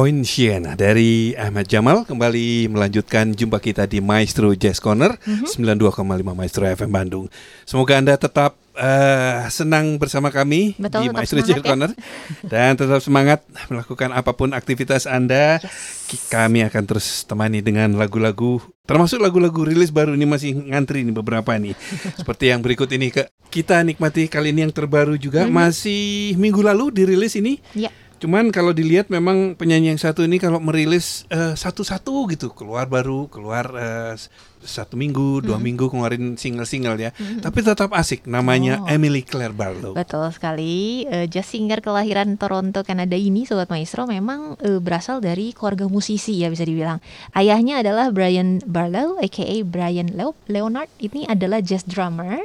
Point Siena dari Ahmad Jamal kembali melanjutkan jumpa kita di Maestro Jazz Corner Mhm. 92,5 Maestro FM Bandung. Semoga Anda tetap eh, senang bersama kami Betul, di Maestro Jazz ya. Corner dan tetap semangat melakukan apa pun aktivitas Anda. Ki- Kami akan terus temani dengan lagu-lagu termasuk lagu-lagu rilis baru ini masih ngantri nih beberapa nih. Seperti yang berikut ini ke kita nikmati kali ini yang terbaru juga Mhm. masih minggu lalu dirilis ini. Ya. Cuman kalau dilihat memang penyanyi yang satu ini kalau merilis eh, satu-satu gitu keluar baru keluar s- satu minggu dua Mhm. minggu keluarin single-single ya. Mhm. Tapi tetap asik namanya Oh. Emily Claire Barlow. Betul sekali. Eh, jazz singer kelahiran Toronto, Kanada ini, Sobat Maestro, memang eh, berasal dari keluarga musisi ya bisa dibilang. Ayahnya adalah Brian Barlow, aka Brian Leo- Leonard. Ini adalah jazz drummer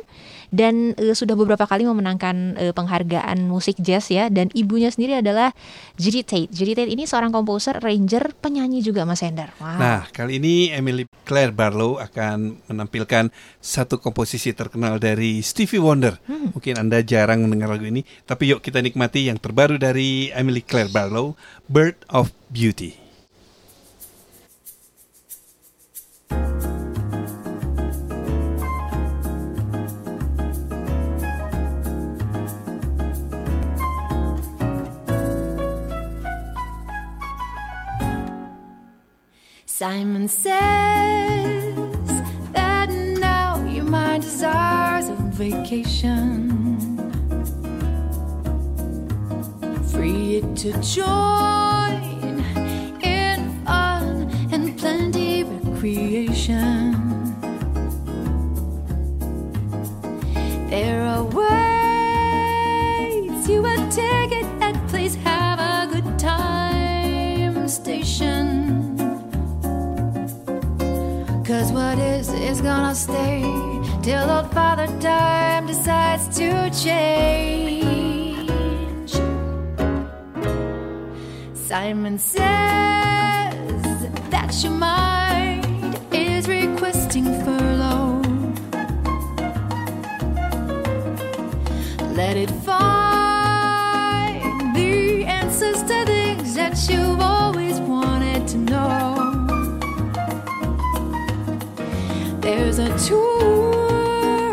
dan eh, sudah beberapa kali memenangkan eh, penghargaan musik jazz ya. Dan ibunya sendiri adalah Judy Tate. Judy Tate ini seorang komposer, arranger, penyanyi juga Mas Ender. Wow. Nah, kali ini Emily Claire Barlow akan menampilkan satu komposisi terkenal dari Stevie Wonder. Hmm. Mungkin Anda jarang mendengar lagu ini, tapi yuk kita nikmati yang terbaru dari Emily Claire Barlow, Bird of Beauty. Simon says that now your mind desires a vacation. Free it to join in fun and plenty of recreation. There are ways you would take it at please have a good time station. Cause what is is gonna stay till old father time decides to change. Simon says that your mind is requesting furlough. Let it find the answers to things that you've There's a tour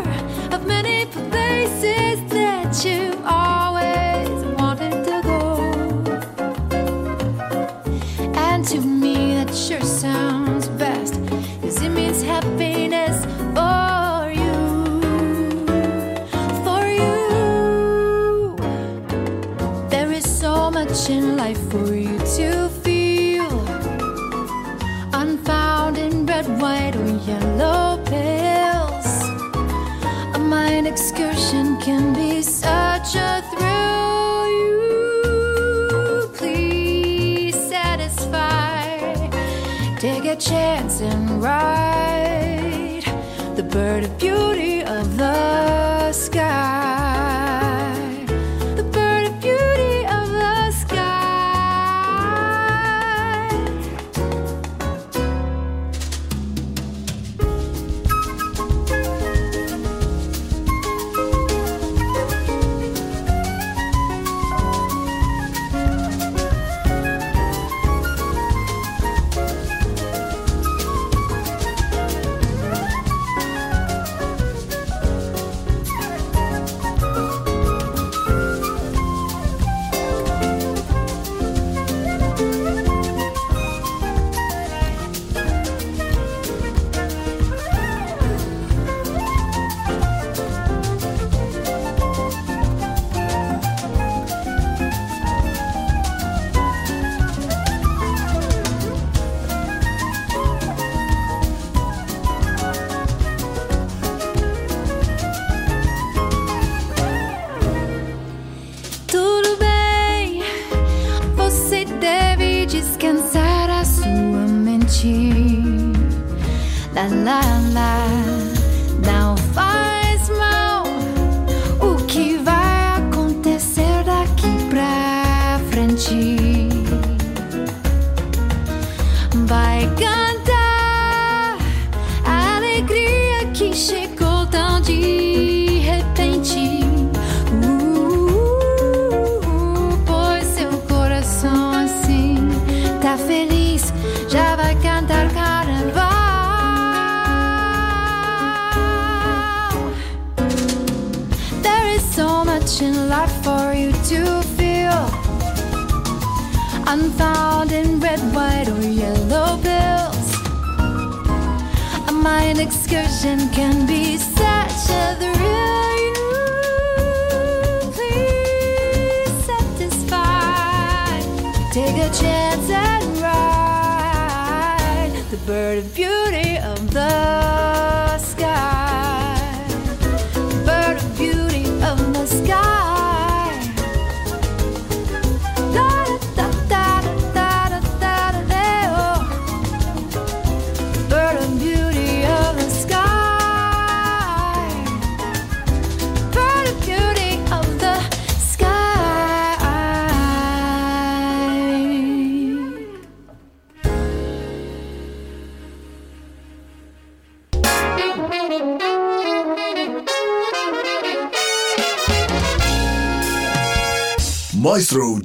of many places that you always wanted to go. And to me, that sure sounds best, cause it means happiness for you. For you. There is so much in life for you to excursion can be such a thrill. You please satisfy. Take a chance and ride the bird of beauty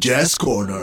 Jazz Corner.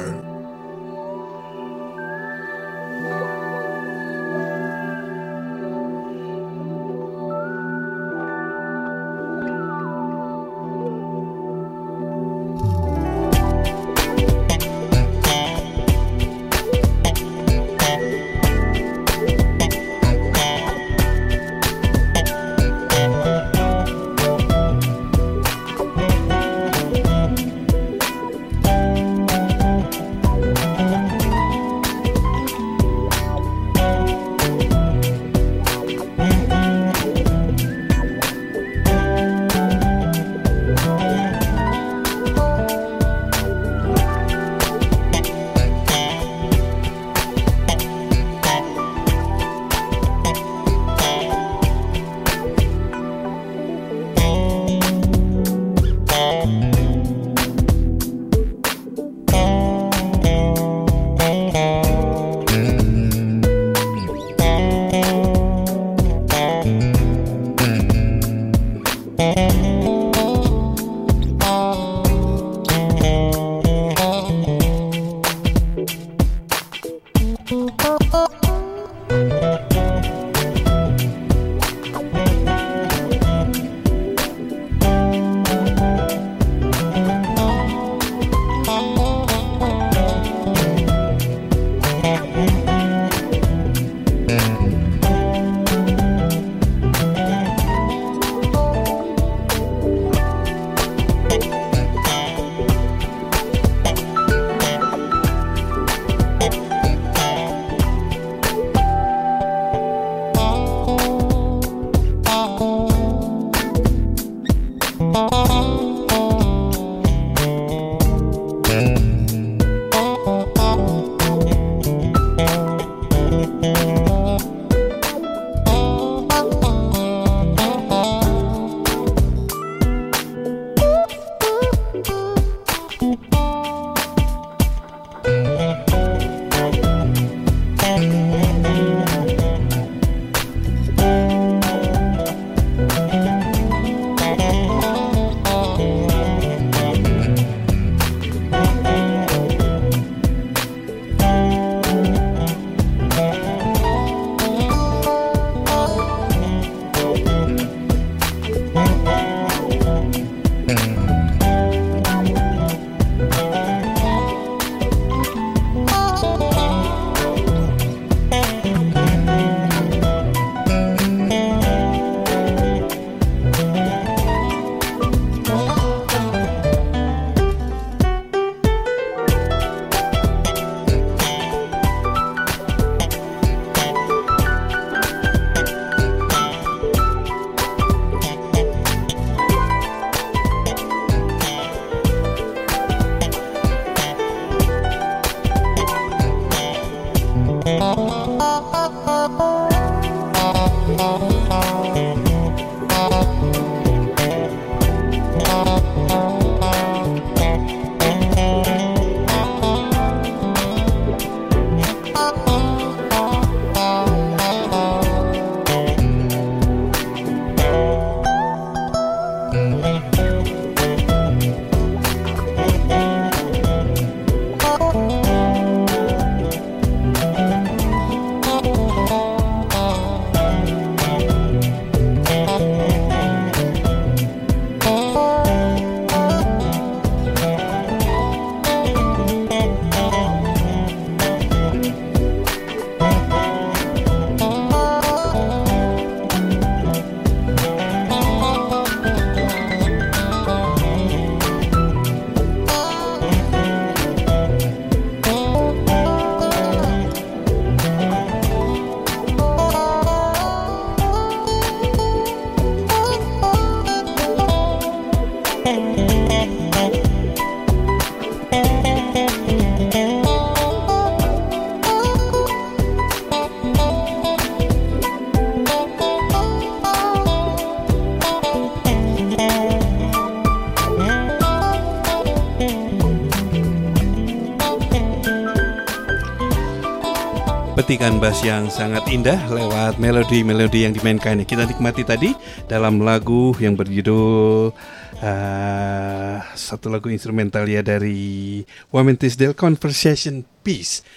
Petikan bass yang sangat indah lewat melodi-melodi yang dimainkan kita nikmati tadi dalam lagu yang berjudul uh, satu lagu instrumental ya dari Wyman Tisdale Conversation Piece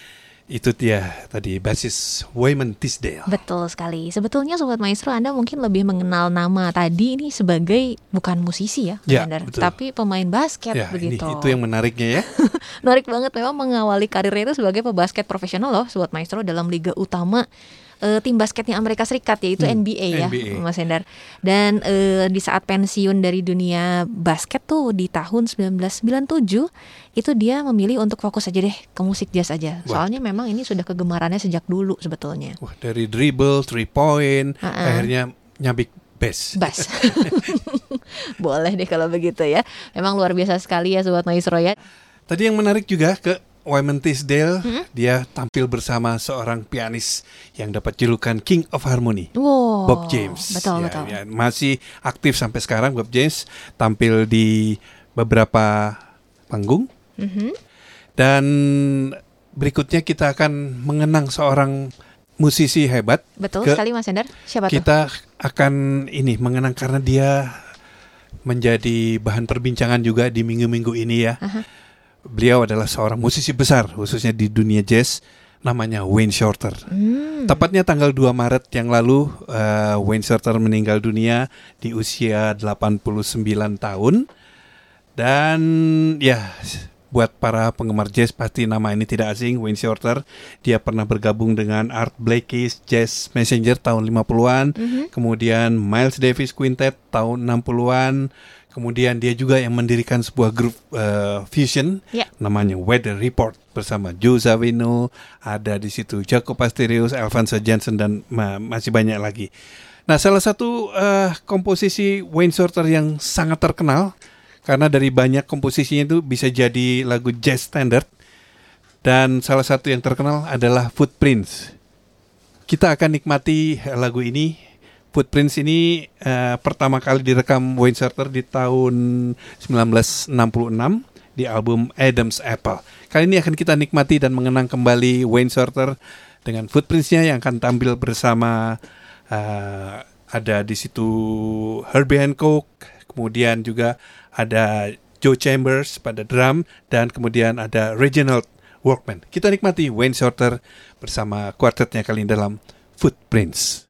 itu dia tadi basis Wyman Tisdale Betul sekali. Sebetulnya Sobat Maestro Anda mungkin lebih mengenal nama tadi ini sebagai bukan musisi ya, Ya, Commander, betul. tapi pemain basket ya ini begitu. itu yang menariknya ya Menarik banget memang mengawali karirnya itu sebagai pebasket profesional loh Sobat Maestro dalam liga utama eh, tim basketnya Amerika Serikat yaitu Hmm, NBA ya NBA. Mas Hendar. Dan eh, di saat pensiun dari dunia basket tuh di tahun 1997 itu dia memilih untuk fokus aja deh ke musik jazz aja. Wah. Soalnya memang ini sudah kegemarannya sejak dulu sebetulnya. Wah, dari dribble three point Uh-uh. akhirnya nyabik bass Bass. Boleh deh kalau begitu ya. Memang luar biasa sekali ya Sobat Maestro ya. Tadi yang menarik juga ke Wyman Tisdale, Hmm? dia tampil bersama seorang pianis yang dapat julukan King of Harmony. Wow. Bob James. Betul, Ya, betul. ya, masih aktif sampai sekarang Bob James tampil di beberapa panggung Mhm. dan berikutnya kita akan mengenang seorang musisi hebat. Betul Ke- sekali Mas Hendar. Siapa tuh? Kita akan ini mengenang karena dia menjadi bahan perbincangan juga di minggu-minggu ini ya. Aha. Beliau adalah seorang musisi besar khususnya di dunia jazz namanya Wayne Shorter. Hmm. Tepatnya tanggal 2 Maret yang lalu eh, Wayne Shorter meninggal dunia di usia 89 tahun. Dan ya buat para penggemar jazz pasti nama ini tidak asing Wayne Shorter. Dia pernah bergabung dengan Art Blakey's Jazz Messenger tahun 50-an, Mhm. kemudian Miles Davis Quintet tahun 60-an. Kemudian dia juga yang mendirikan sebuah grup eh, fusion Ya. namanya Weather Report bersama Joe Zawinul, ada di situ Jaco Pastorius, Alfonso Jensen dan ma- masih banyak lagi. Nah, salah satu eh, komposisi Wayne Shorter yang sangat terkenal karena dari banyak komposisinya itu bisa jadi lagu jazz standard dan salah satu yang terkenal adalah Footprints. Kita akan nikmati lagu ini. Footprints ini eh, pertama kali direkam Wayne Shorter di tahun 1966 di album Adam's Apple. Kali ini akan kita nikmati dan mengenang kembali Wayne Shorter dengan Footprints-nya yang akan tampil bersama eh, ada di situ Herbie Hancock, kemudian juga ada Joe Chambers pada drum dan kemudian ada Reginald Workman. Kita nikmati Wayne Shorter bersama kuartetnya kali ini dalam Footprints.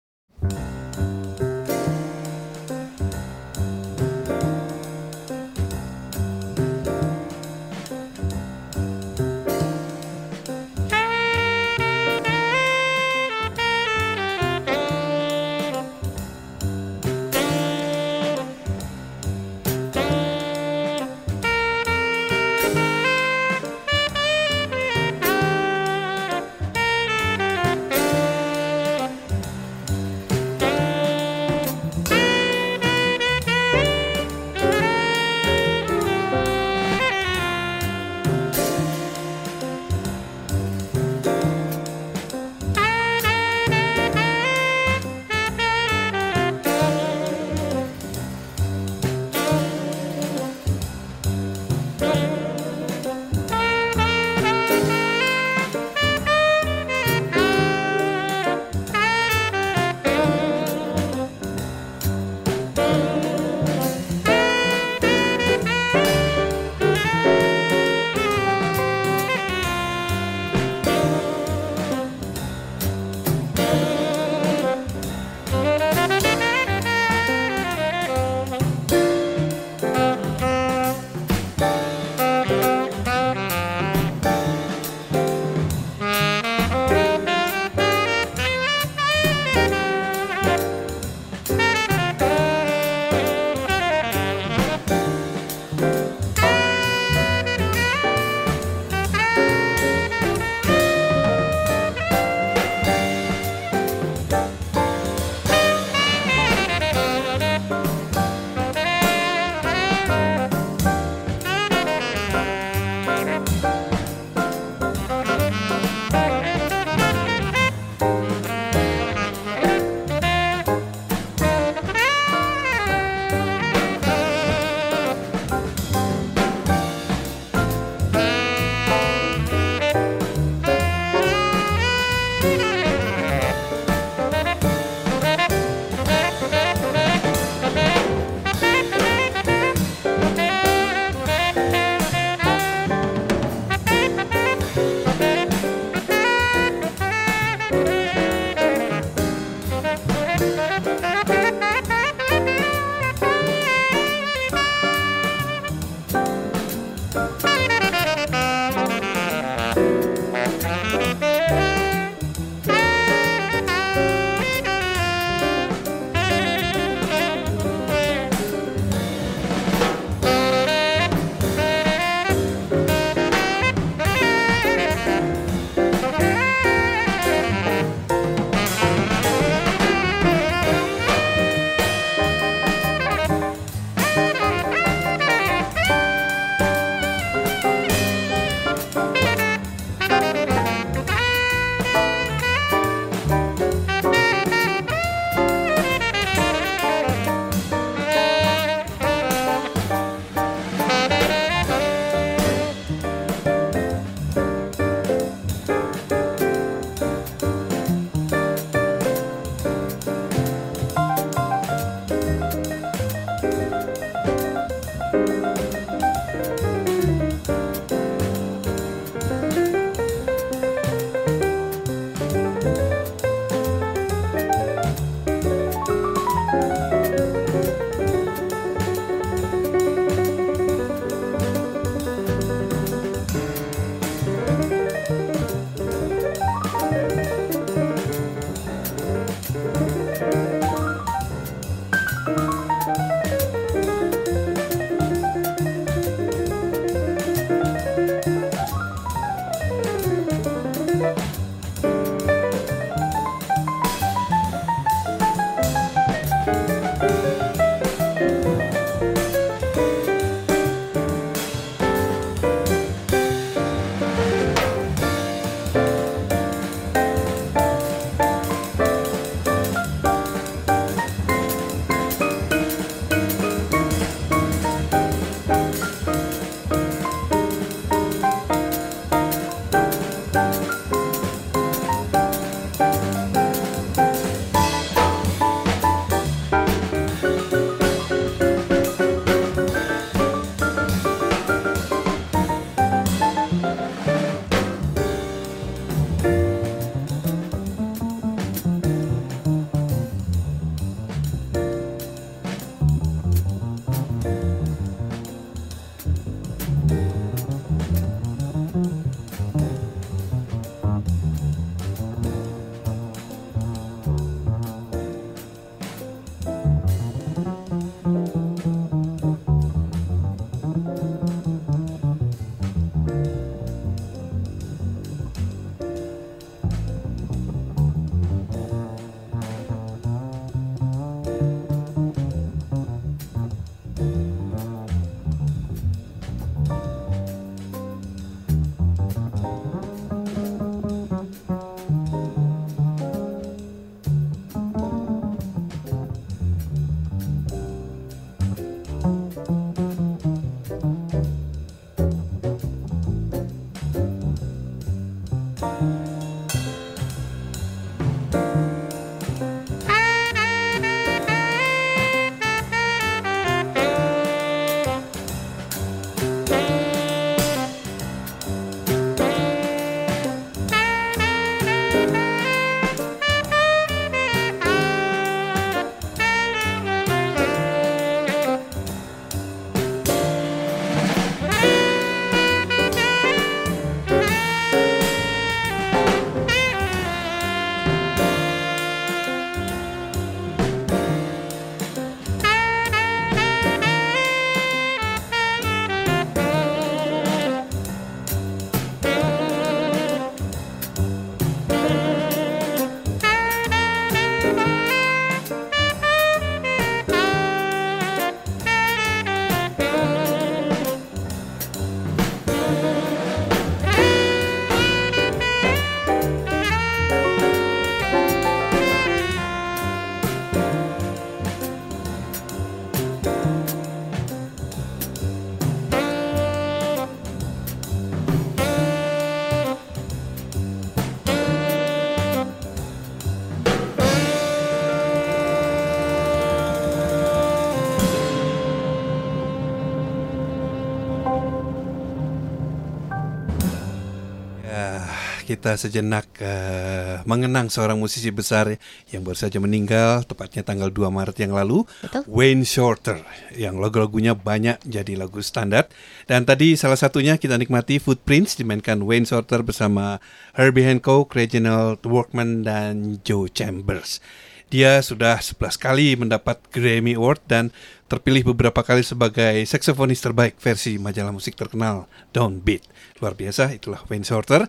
Kita sejenak eh, mengenang seorang musisi besar yang baru saja meninggal, tepatnya tanggal 2 Maret yang lalu, Betul. Wayne Shorter, yang lagu-lagunya banyak jadi lagu standar. Dan tadi salah satunya kita nikmati Footprints, dimainkan Wayne Shorter bersama Herbie Hancock, Reginald Workman, dan Joe Chambers. Dia sudah 11 kali mendapat Grammy Award dan terpilih beberapa kali sebagai saksofonis terbaik versi majalah musik terkenal Downbeat. Luar biasa, itulah Wayne Shorter.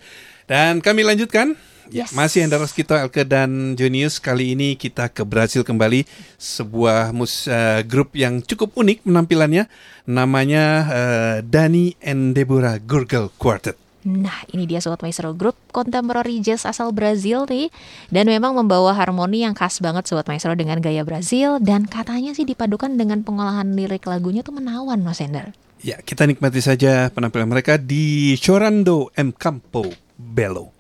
Dan kami lanjutkan. Yes. masih Anda Roskito, Elke dan Junius. Kali ini kita ke Brasil kembali. Sebuah mus eh, grup yang cukup unik penampilannya. Namanya eh, Dani and Deborah Gurgel Quartet. Nah, ini dia Sobat Maestro Group Contemporary Jazz asal Brazil nih Dan memang membawa harmoni yang khas banget Sobat Maestro dengan gaya Brazil Dan katanya sih dipadukan dengan pengolahan lirik lagunya tuh menawan Mas Ender Ya, kita nikmati saja penampilan mereka di Chorando M Campo Bellow.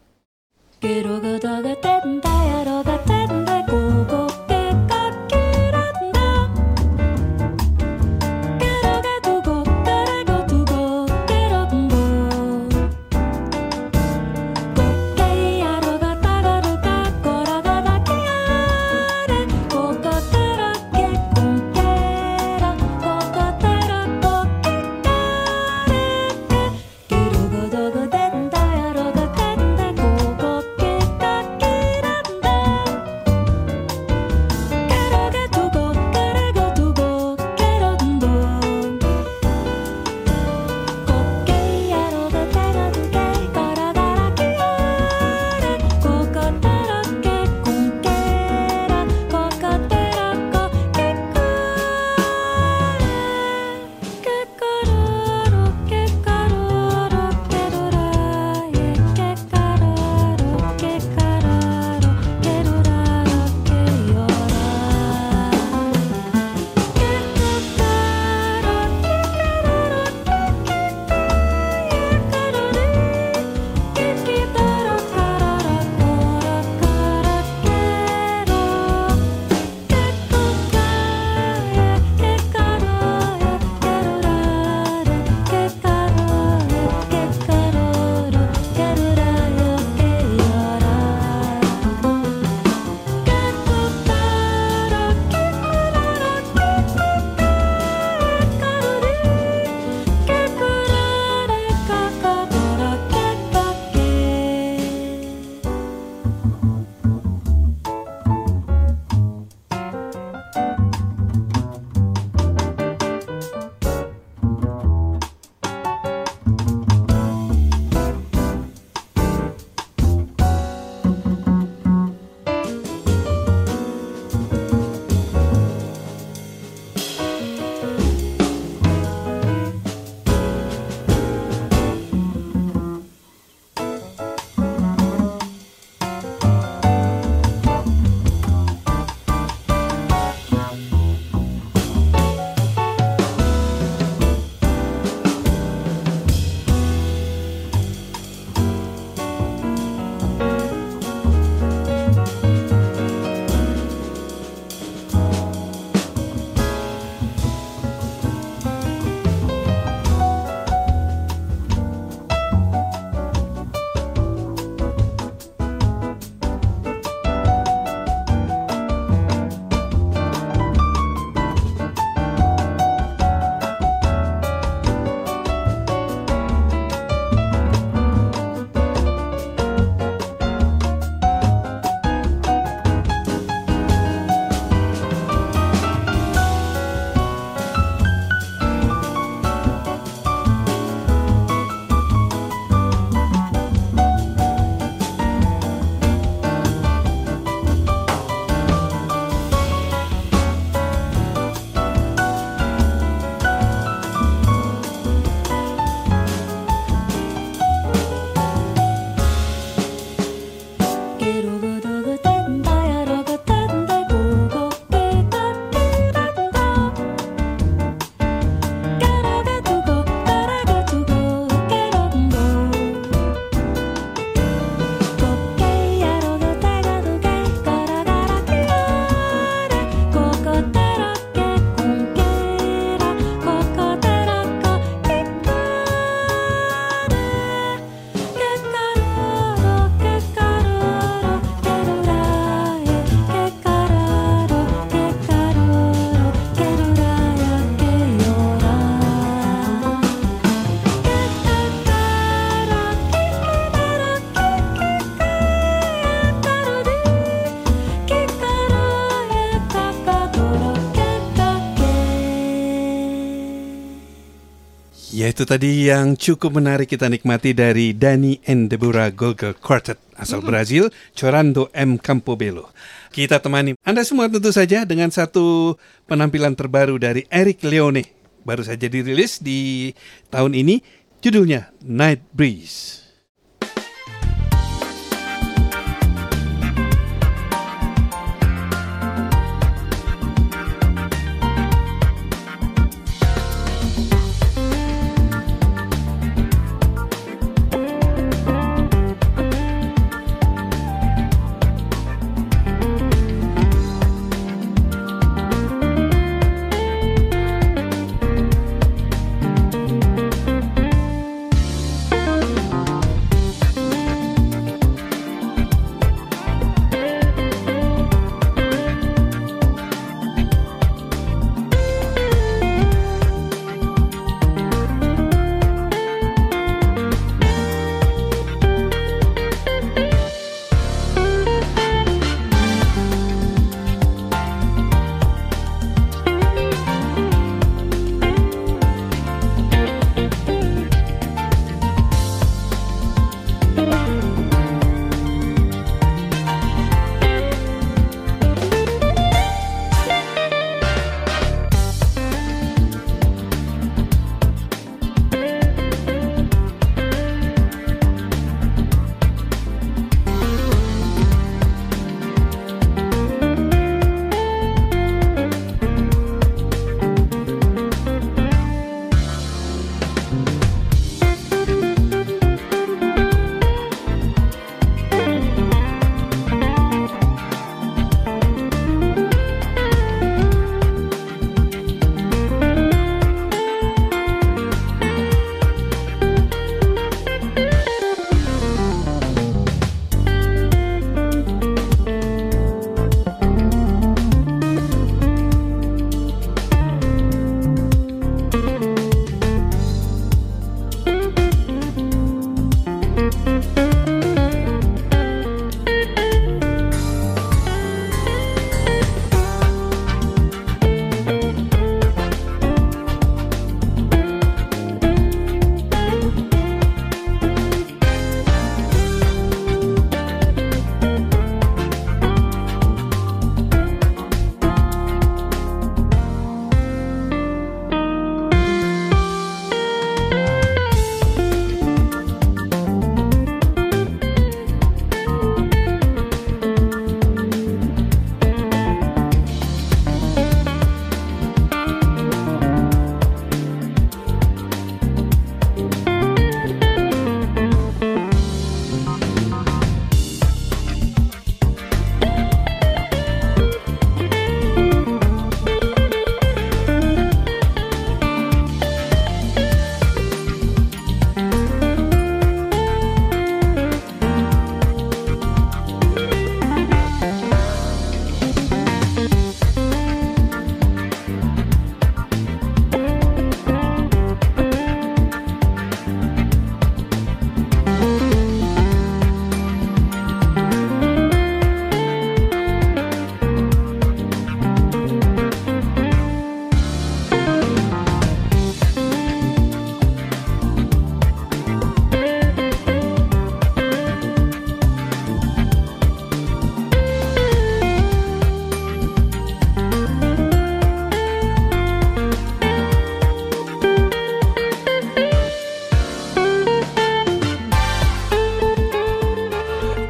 Ya itu tadi yang cukup menarik kita nikmati dari Dani and Deborah Golga Quartet asal Brazil, Chorando M Campobello. Kita temani Anda semua tentu saja dengan satu penampilan terbaru dari Eric Leone. Baru saja dirilis di tahun ini, judulnya Night Breeze.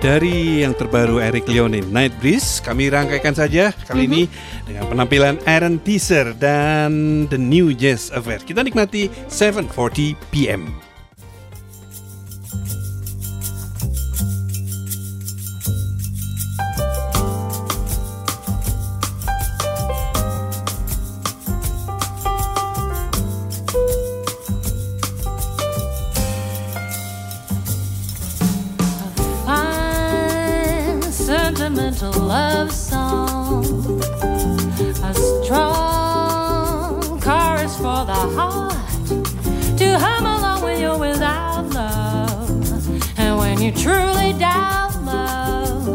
Dari yang terbaru Eric Leone, Night Breeze, kami rangkaikan saja kali ini dengan penampilan Aaron Teaser dan The New Jazz Affair. Kita nikmati 7.40 PM. When you truly doubt love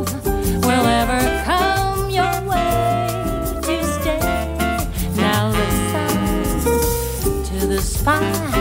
will ever come your way to stay. Now listen to the spine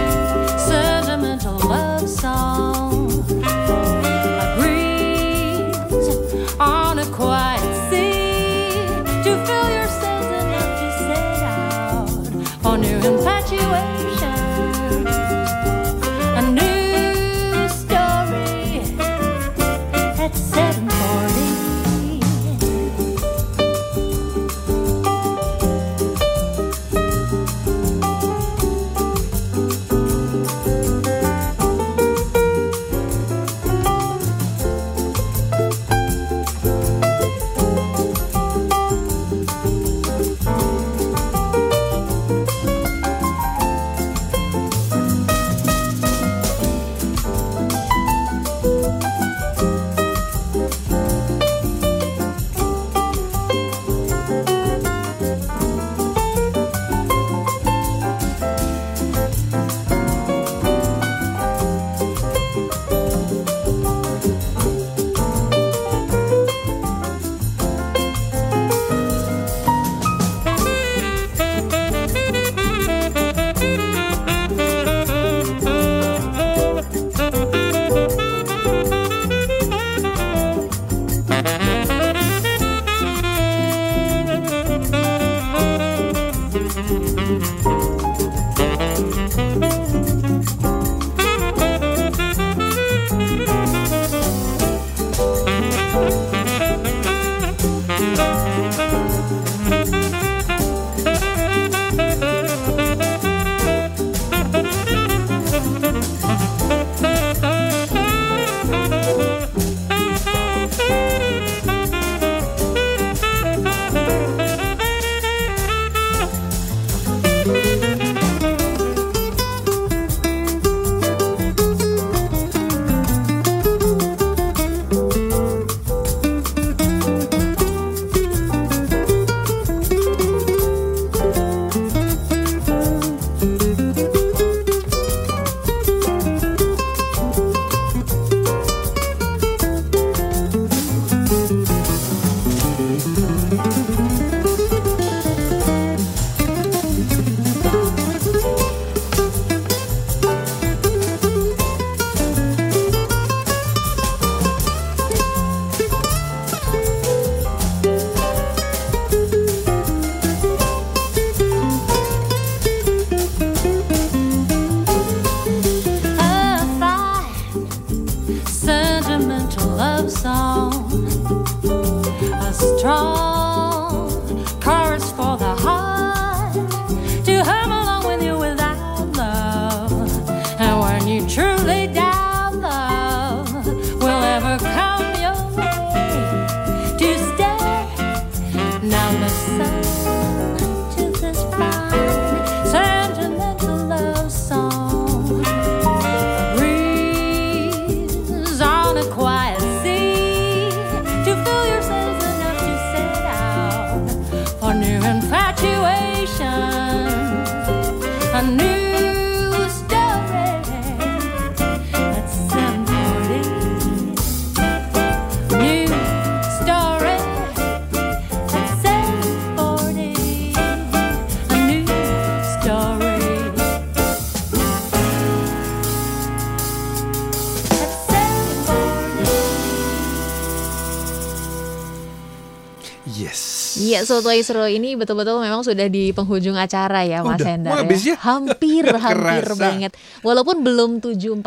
Iya, Soto Isro ini betul-betul memang sudah di penghujung acara ya, Mas Udah, Hendar. habis ya? Hampir, hampir Kerasa. banget. Walaupun belum 7.40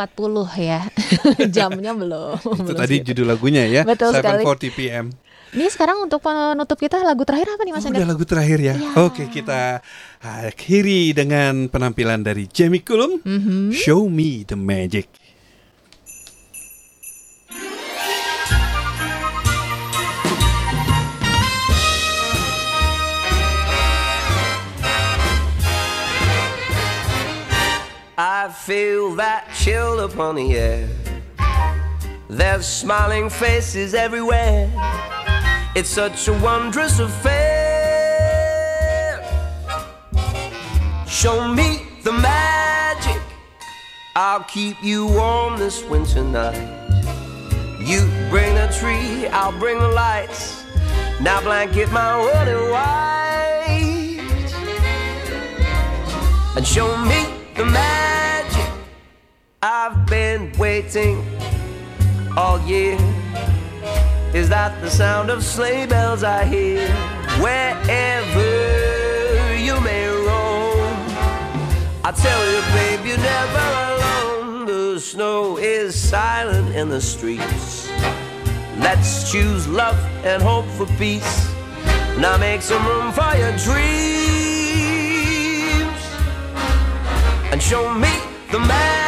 ya, jamnya belum. Itu Belum tadi segitu. judul lagunya ya. Betul sekali. 7:40 PM. Ini sekarang untuk penutup kita lagu terakhir apa nih Mas Oh, Hendar? udah lagu terakhir ya. Iya. Oke, kita akhiri dengan penampilan dari Jamie Cullum. Mhm. Show me the magic. Feel that chill upon the air. There's smiling faces everywhere. It's such a wondrous affair. Show me the magic. I'll keep you warm this winter night. You bring the tree, I'll bring the lights. Now blanket my world in white and show me the magic. I've been waiting all year. Is that the sound of sleigh bells I hear? wherever you may roam. I tell you, babe, you're never alone. The snow is silent in the streets. Let's choose love and hope for peace. Now make some room for your dreams and show me the magic.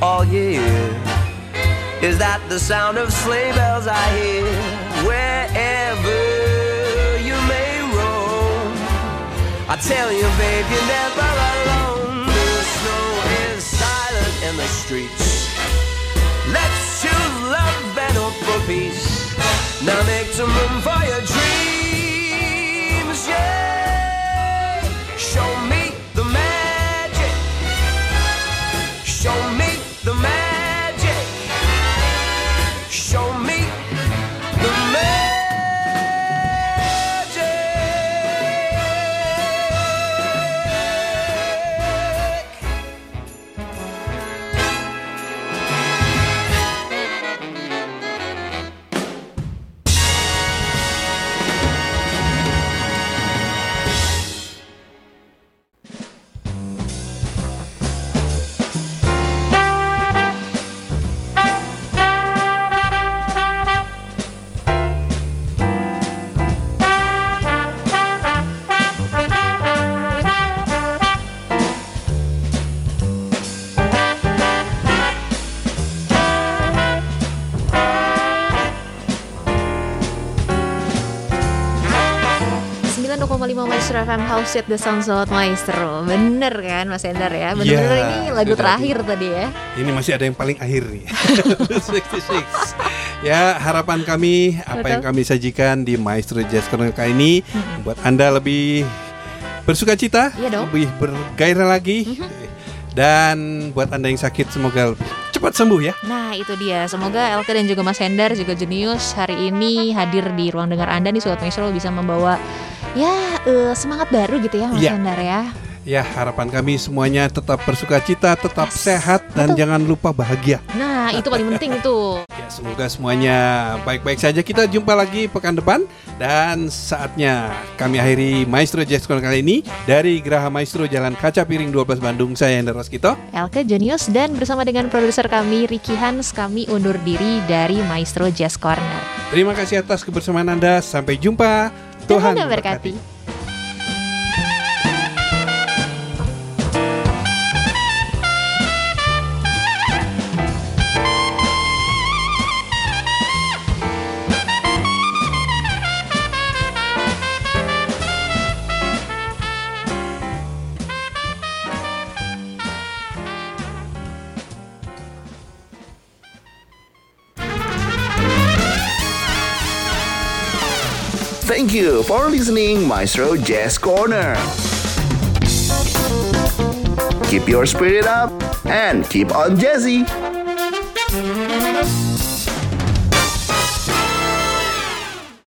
All year. Is that the sound of sleigh bells I hear? Wherever you may roam, I tell you, babe, you're never alone. The snow is silent in the streets. Let's choose love and hope for peace. Now make some room for your dreams, yeah. Maestro FM House at the Sounds of Maestro. Bener kan Mas Endar ya? Bener-bener Iya, ini lagu terakhir tadi ya. Ini masih ada yang paling akhir nih. 66 Ya harapan kami Apa Betul. yang kami sajikan di Maestro Jazz kali ini Buat Anda lebih bersuka cita Iya. Lebih bergairah lagi. Dan buat Anda yang sakit Semoga lebih cepat sembuh ya. Nah itu dia. Semoga Elke dan juga Mas Hendar Juga Jenius Hari ini hadir di ruang dengar Anda nih Sobat Maestro Bisa membawa Ya eh, semangat baru gitu ya Mas Iya. Hendar ya Ya harapan kami semuanya tetap bersuka cita Tetap sehat Dan jangan lupa bahagia Nah itu paling penting itu Ya, semoga semuanya baik-baik saja. Kita jumpa lagi pekan depan dan saatnya kami akhiri Maestro Jazz Corner kali ini dari Geraha Maestro Jalan Kaca Piring 12 Bandung. Saya Hendra Roskito. Elke Jenius dan bersama dengan produser kami Ricky Hans Kami undur diri dari Maestro Jazz Corner Terima kasih atas kebersamaan Anda. Sampai jumpa. Tuhan memberkati you for listening Maestro Jazz Corner. Keep your spirit up and keep on jazzy.